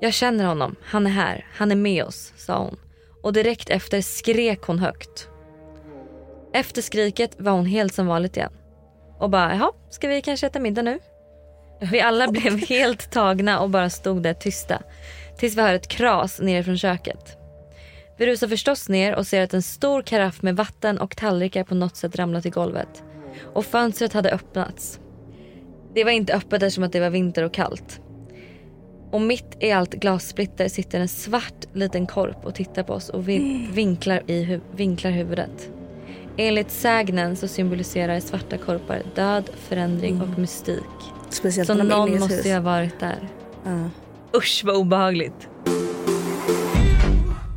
Speaker 2: Jag känner honom, han är här, han är med oss, sa hon. Och direkt efter skrek hon högt. Efter skriket var hon helt som vanligt igen. Och bara, jaha, ska vi kanske äta middag nu? Vi alla blev helt tagna och bara stod där tysta. Tills vi hör ett kras nere från köket. Vi rusar förstås ner och ser att en stor karaff med vatten och tallrikar på något sätt ramlat i golvet. Och fönstret hade öppnats. Det var inte öppet eftersom att det var vinter och kallt. Och mitt i allt glassplitter sitter en svart liten korp och tittar på oss och vin- vinklar, i hu- vinklar huvudet. Enligt sägnen så symboliserar svarta korpar död, förändring och mystik.
Speaker 4: Speciellt
Speaker 2: Så någon måste ju ha varit där.
Speaker 4: Ja.
Speaker 2: Usch vad obehagligt.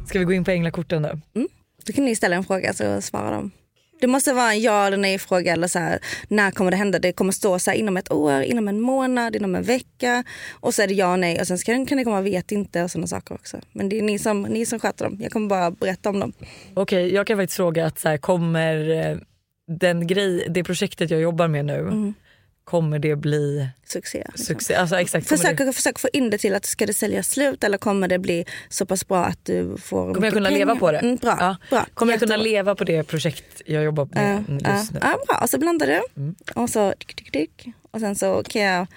Speaker 1: Ska vi gå in på änglakorten nu?
Speaker 4: Då kan ni ställa en fråga så svarar de. Det måste vara en ja eller nej fråga eller så här, när kommer det hända? Det kommer stå så här inom ett år, inom en månad, inom en vecka och så är det ja och nej och sen kan, kan det komma vet inte och sådana saker också. Men det är ni som, ni som sköter dem. Jag kommer bara berätta om dem.
Speaker 1: Okej, jag kan faktiskt fråga att så här, kommer eh, den grej, det projektet jag jobbar med nu, kommer det bli
Speaker 4: Succé. liksom.
Speaker 1: succé? Alltså exakt,
Speaker 4: Försök,
Speaker 1: det,
Speaker 4: försök få in det till att ska det säljas slut eller kommer det bli så pass bra att du får
Speaker 1: kommer jag kunna
Speaker 4: mycket
Speaker 1: leva
Speaker 4: pengar?
Speaker 1: på det?
Speaker 4: Mm, bra.
Speaker 1: Ja.
Speaker 4: bra.
Speaker 1: Kommer jag kunna leva på det projekt jag jobbar med
Speaker 4: Ja,
Speaker 1: just nu?
Speaker 4: ja, bra. Och så blandar du. Och så dyk, dyk, dyk. Och sen så kan, jag,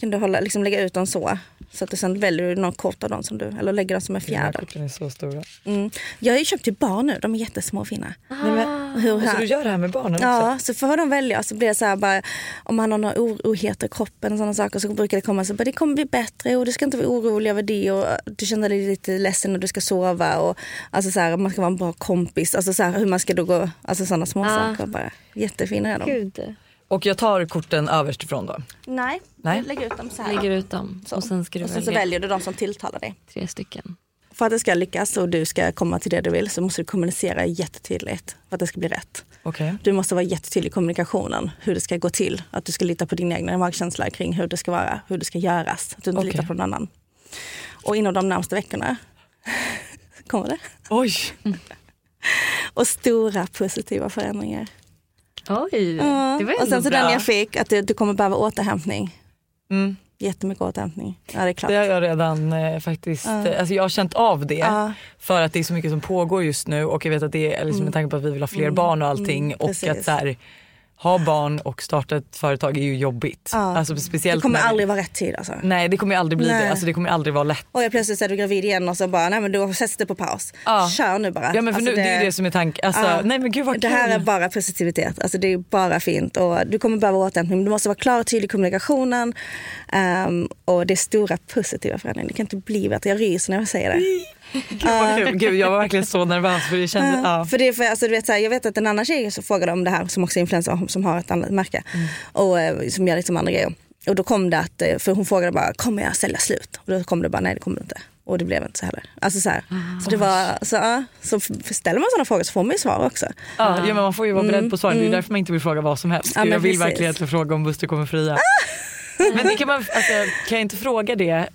Speaker 4: kan du hålla, liksom lägga ut dem så. Så att du sen väljer du någon kort av dem som du, eller lägger dem som en
Speaker 1: De här
Speaker 4: fjäder.
Speaker 1: korten är så stora.
Speaker 4: Mm. Jag har ju köpt till barn nu, de är jättesmå och fina.
Speaker 1: Nej, men,
Speaker 4: Hur
Speaker 1: så
Speaker 4: här?
Speaker 1: du gör det här med barnen också?
Speaker 4: Ja, så får de välja. Så blir det så här bara, om man har några oroligheter i kroppen och sådana saker så brukar det komma så bara, det kommer bli bättre och du ska inte vara orolig över det och du känner dig lite ledsen när du ska sova och alltså så här, man ska vara en bra kompis. Alltså så här, hur man ska då gå, alltså sådana små
Speaker 2: Ah.
Speaker 4: saker bara. Jättefina är de.
Speaker 2: Gud.
Speaker 1: Och jag tar korten överst ifrån då?
Speaker 4: Nej,
Speaker 1: Nej.
Speaker 4: lägg ut dem så här.
Speaker 2: Lägger ut dem
Speaker 4: Så.
Speaker 2: och sen ska du
Speaker 4: och sen så
Speaker 2: välja
Speaker 4: väljer du de som tilltalar dig.
Speaker 2: tre stycken.
Speaker 4: För att det ska lyckas och du ska komma till det du vill så måste du kommunicera jättetydligt för att det ska bli rätt.
Speaker 1: Okej.
Speaker 4: Du måste vara jättetydlig i kommunikationen, hur det ska gå till. Att du ska lita på din egna magkänsla kring hur det ska vara, hur det ska göras. Att du inte
Speaker 1: Okej.
Speaker 4: litar på någon annan. Och inom de närmaste veckorna kommer det.
Speaker 1: Oj!
Speaker 4: Och stora positiva förändringar.
Speaker 2: Oj,
Speaker 4: Ja.
Speaker 2: det var
Speaker 4: och sen så
Speaker 2: bra.
Speaker 4: den jag fick, att du, du kommer behöva återhämtning.
Speaker 1: Mm.
Speaker 4: Jättemycket återhämtning. Ja det är klart.
Speaker 1: Det har jag redan eh, faktiskt, eh, alltså jag har känt av det.
Speaker 4: Ja.
Speaker 1: För att det är så mycket som pågår just nu och jag vet att det är liksom med tanke på att vi vill ha fler barn och allting och
Speaker 4: precis.
Speaker 1: att så här, ha barn och starta ett företag är ju jobbigt.
Speaker 4: Ja.
Speaker 1: Alltså
Speaker 4: det
Speaker 1: speciellt
Speaker 4: kommer
Speaker 1: när-
Speaker 4: aldrig vara rätt tid alltså.
Speaker 1: Nej det kommer aldrig bli
Speaker 4: Nej.
Speaker 1: det, alltså det kommer aldrig vara lätt.
Speaker 4: Och jag plötsligt är du gravid igen och så bara, nej men då sätts det på paus.
Speaker 1: Ja.
Speaker 4: Kör nu bara.
Speaker 1: Ja men för
Speaker 4: Alltså,
Speaker 1: nu, det, är ju det som är tanken. Alltså,
Speaker 4: Ja.
Speaker 1: nej men gud vad
Speaker 4: Det här
Speaker 1: kul.
Speaker 4: är bara positivitet. Alltså det är bara fint. Och du kommer behöva återhämtning. Men du måste vara klar och tydlig i kommunikationen. Ehm, och det är stora positiva förändringar. Det kan inte bli bättre. Jag ryser när jag säger det.
Speaker 1: Gud, vad kul. Gud jag var verkligen så nervös för det kändes, ja.
Speaker 4: För det för, alltså, du vet, så här, jag vet att en annan tjej så frågade om det här som också är influencer som har ett annat märke.
Speaker 1: Mm.
Speaker 4: Och eh, som gör liksom andra grejer. Och då kom det att, eh, för hon frågade bara, kommer jag sälja slut? Och då kom det bara, nej det kommer det inte. Och det blev inte så heller. Alltså så här. Så det var, så, ja, så ställer man sådana frågor så får man ju svar också.
Speaker 1: Ja, ja, men man får ju vara beredd på svaren. Det är därför man inte vill fråga vad som helst.
Speaker 4: Mm, Ja,
Speaker 1: jag vill
Speaker 4: precis.
Speaker 1: verkligen fråga om Buster kommer fria. Men det kan, man, alltså, kan jag inte fråga det?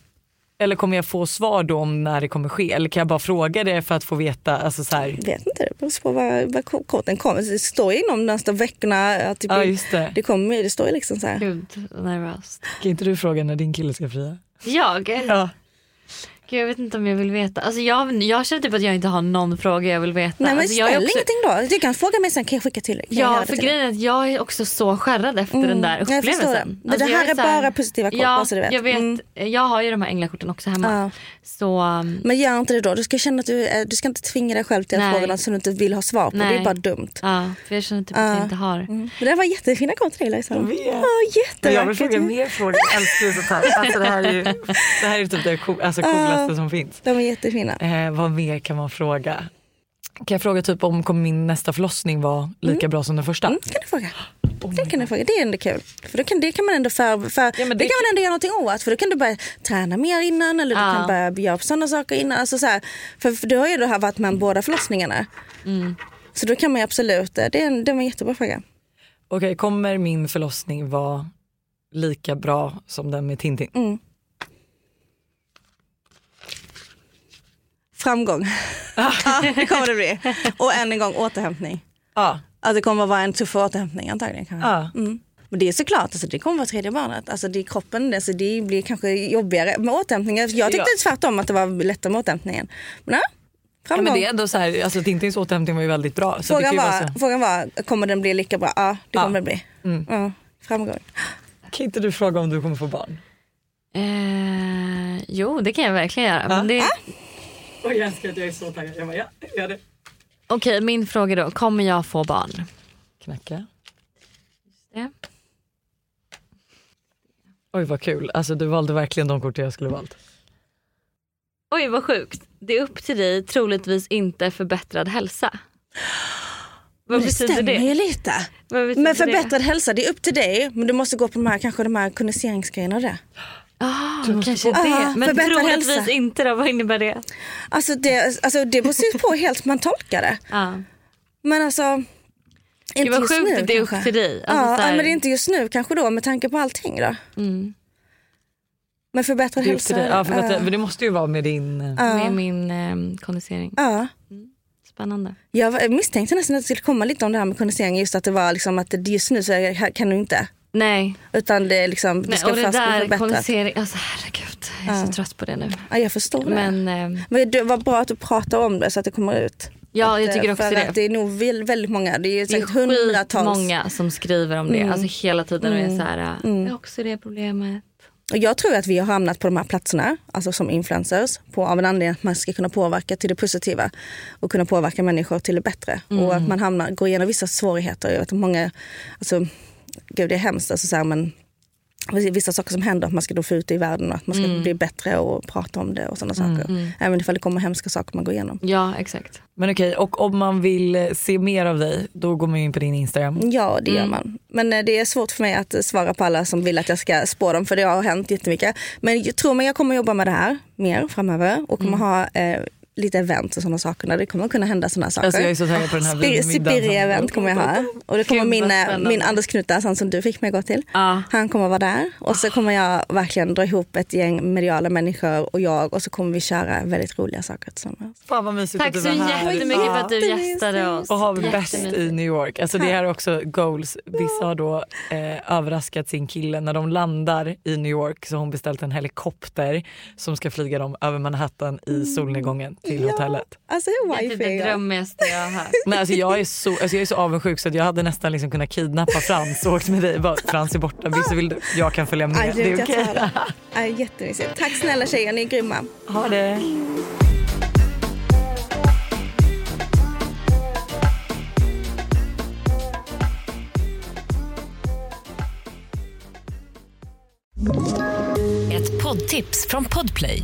Speaker 1: Eller kommer jag få svar då om när det kommer ske? Eller kan jag bara fråga det för att få veta? Alltså, så här.
Speaker 4: Jag vet inte, det beror på vad, vad korten kommer. Det står ju inom de nästa veckorna. Att typ,
Speaker 1: Ja just det.
Speaker 4: det, kommer, det står ju liksom så här.
Speaker 2: Gud, nervöst.
Speaker 1: Kan inte du fråga när din kille ska fria?
Speaker 2: Jag?
Speaker 1: Ja.
Speaker 2: Gud, jag vet inte om jag vill veta. Alltså jag, jag känner typ att jag inte har någon fråga jag vill veta.
Speaker 4: Nej men
Speaker 2: alltså jag är
Speaker 4: ställ
Speaker 2: också,
Speaker 4: ingenting då. Du kan fråga mig sen, kan jag skicka till dig?
Speaker 2: Ja för
Speaker 4: till
Speaker 2: grejen är att jag är också så skärrad efter den där upplevelsen.
Speaker 4: det. Det, det
Speaker 2: jag
Speaker 4: här är
Speaker 2: så här-
Speaker 4: bara positiva kort,
Speaker 2: Ja,
Speaker 4: så du vet.
Speaker 2: jag vet.
Speaker 4: Mm.
Speaker 2: Jag har ju de här änglakorten också hemma.
Speaker 4: Ja.
Speaker 2: Så um,
Speaker 4: Men gör inte det då. Du ska känna att du, eh, du ska inte tvinga dig själv till att
Speaker 2: Nej.
Speaker 4: fråga något som du inte vill ha svar på. Det är
Speaker 2: Nej.
Speaker 4: bara dumt.
Speaker 2: ja, för jag känner typ att jag inte har.
Speaker 4: Mm. Men det här var jättefina kort till dig Lojsan.
Speaker 1: Jag vet.
Speaker 4: Ja,
Speaker 1: Men jag vill
Speaker 4: jättevackert.
Speaker 1: fråga mer frågor. Jag älskar ju sånt här. Alltså, det, här är ju, det här är typ det alltså, coolaste som finns.
Speaker 4: De är jättefina.
Speaker 1: Eh, vad mer kan man fråga? Kan jag fråga typ om kommer min nästa förlossning vara lika bra som den första?
Speaker 4: Mm, kan du fråga. det kan du fråga. Det är ändå kul. För då kan, det kan man ändå för, för
Speaker 1: Ja,
Speaker 4: det,
Speaker 1: det
Speaker 4: kan man ändå göra någonting åt. För då kan du börja träna mer innan eller du
Speaker 2: Ja.
Speaker 4: kan börja göra sådana saker innan. Alltså så här, för, för du har ju då varit med om båda förlossningarna.
Speaker 1: Mm.
Speaker 4: Så då kan man ju absolut, det är en, det var en jättebra fråga.
Speaker 1: Okej, kommer min förlossning vara lika bra som den med Tintin?
Speaker 4: Mm. Framgång. ja, det kommer det bli. Och än en gång återhämtning.
Speaker 1: Ja.
Speaker 4: Alltså det kommer vara en tuff återhämtning antagligen. Kanske.
Speaker 1: ja.
Speaker 4: Mm. Men det är såklart, alltså, det kommer vara tredje barnet. Alltså, det är kroppen, alltså, det blir kanske jobbigare med återhämtningen. Jag tyckte
Speaker 1: Ja.
Speaker 4: tvärtom att det var lättare med återhämtningen. Men ja,
Speaker 1: ja
Speaker 4: framgång.
Speaker 1: men det är ändå så här, alltså Tintins återhämtning var ju väldigt bra. Så det
Speaker 4: frågan, var,
Speaker 1: så.
Speaker 4: frågan var, kommer den bli lika bra? Ja, det
Speaker 1: Ja.
Speaker 4: kommer den bli.
Speaker 1: Mm.
Speaker 4: Ja, framgång.
Speaker 1: kan inte du fråga om du kommer få barn?
Speaker 2: Eh, jo det kan jag verkligen göra. Men det,
Speaker 1: Och jag älskar att jag är så taggad. Jag bara, ja, gör det.
Speaker 2: Okej min fråga då, kommer jag få barn?
Speaker 1: Knacka.
Speaker 2: det.
Speaker 1: Oj vad kul, alltså du valde verkligen de kort jag skulle valt.
Speaker 2: Oj vad sjukt. Det är upp till dig, troligtvis inte förbättrad hälsa. Vad
Speaker 4: det
Speaker 2: betyder
Speaker 4: stämmer
Speaker 2: det?
Speaker 4: ju lite. Men
Speaker 2: det?
Speaker 4: förbättrad hälsa, det är upp till dig. Men du måste gå på de här, kanske de här kondenseringsgrejerna och det.
Speaker 2: Ah,
Speaker 1: måste
Speaker 2: kanske
Speaker 1: få-
Speaker 2: det.
Speaker 4: Ah,
Speaker 2: Men troligtvis
Speaker 4: hälsa.
Speaker 2: inte då, vad innebär det?
Speaker 4: Alltså det, alltså det beror på helt hur man tolkar det.
Speaker 2: Ja.
Speaker 4: Men alltså. Inte
Speaker 2: Det var
Speaker 4: just
Speaker 2: sjukt
Speaker 4: nu
Speaker 2: att det är upp till dig. Alltså,
Speaker 4: ja,
Speaker 2: här-
Speaker 4: men det är inte just nu kanske då med tanke på allting då.
Speaker 2: mm.
Speaker 4: Men förbättrad hälsa.
Speaker 1: Ja, för att,
Speaker 4: ja.
Speaker 1: men det måste ju vara med din...
Speaker 4: Ja.
Speaker 2: Med min eh, kondensering.
Speaker 4: Ja.
Speaker 2: Spännande.
Speaker 4: Jag misstänkte nästan att det skulle komma lite om det här med kondensering. Just att det var liksom att just nu så kan du inte.
Speaker 2: Nej,
Speaker 4: Utan det är liksom,
Speaker 2: Nej
Speaker 4: ska
Speaker 2: och det där kondensering, alltså herregud. Jag är så trött på det nu.
Speaker 4: Ja, jag förstår det.
Speaker 2: Men eh,
Speaker 4: Men det var bra att du pratar om det så att det kommer ut.
Speaker 2: ja,
Speaker 4: Att,
Speaker 2: jag tycker
Speaker 4: eh,
Speaker 2: också
Speaker 4: för
Speaker 2: det.
Speaker 4: Att det är nog väl- väldigt många, det är
Speaker 2: Det är
Speaker 4: hundratals.
Speaker 2: många som skriver om det. Alltså hela tiden och är så här, äh, jag har också det problemet.
Speaker 4: Och jag tror att vi har hamnat på de här platserna, alltså som influencers, på, av en anledning att man ska kunna påverka till det positiva och kunna påverka människor till det bättre. Och att man hamnar, går igenom vissa svårigheter. Jag vet att många, alltså, gud det är hemskt, alltså, så här, men vissa saker som händer, att man ska då få ut det i världen och att man ska bli bättre och prata om det och sådana saker. Även ifall det kommer hemska saker man går igenom.
Speaker 2: Ja exakt.
Speaker 1: Men okej, och om man vill se mer av dig, då går man in på din Instagram.
Speaker 4: Ja, det gör man. Men eh, det är svårt för mig att svara på alla som vill att jag ska spå dem, för det har hänt jättemycket. Men jag tror mig jag kommer jobba med det här mer framöver och kommer ha eh, lite event och sådana saker. Där det kommer kunna hända sådana saker.
Speaker 1: Alltså jag är så taggad på den här vinmiddagen.
Speaker 4: Sibiri-event kommer jag ha. Och det kommer min, eh, min Anders Knutas, han som du fick mig gå till.
Speaker 2: Ja.
Speaker 4: Han kommer vara där. Och så kommer jag verkligen dra ihop ett gäng mediala människor och jag. Och så kommer vi köra väldigt roliga saker tillsammans.
Speaker 1: Fan vad mysigt
Speaker 2: Tack
Speaker 1: att
Speaker 2: så
Speaker 1: du var här.
Speaker 2: jättemycket för att du gästade oss.
Speaker 1: Och ha det bäst i New York. Alltså det här är också goals. Vissa har då eh, överraskat sin kille när de landar i New York så har hon beställt en helikopter som ska flyga dem över Manhattan i solnedgången till hotellet.
Speaker 4: Alltså
Speaker 2: Det är
Speaker 4: wifi.
Speaker 2: det
Speaker 4: ja.
Speaker 2: drömmigaste jag har hört.
Speaker 1: Nej, alltså jag, är så, alltså jag är så avundsjuk så att jag hade nästan liksom kunnat kidnappa Frans och åkt med dig. Bara, Frans är borta, Vissa vill du? Jag kan följa med.
Speaker 4: Aj,
Speaker 1: Det är
Speaker 4: jag
Speaker 1: okej.
Speaker 4: Aj, Jättemysigt. Tack snälla tjejer, ni är grymma.
Speaker 1: Ha det.
Speaker 7: Ett poddtips från Podplay.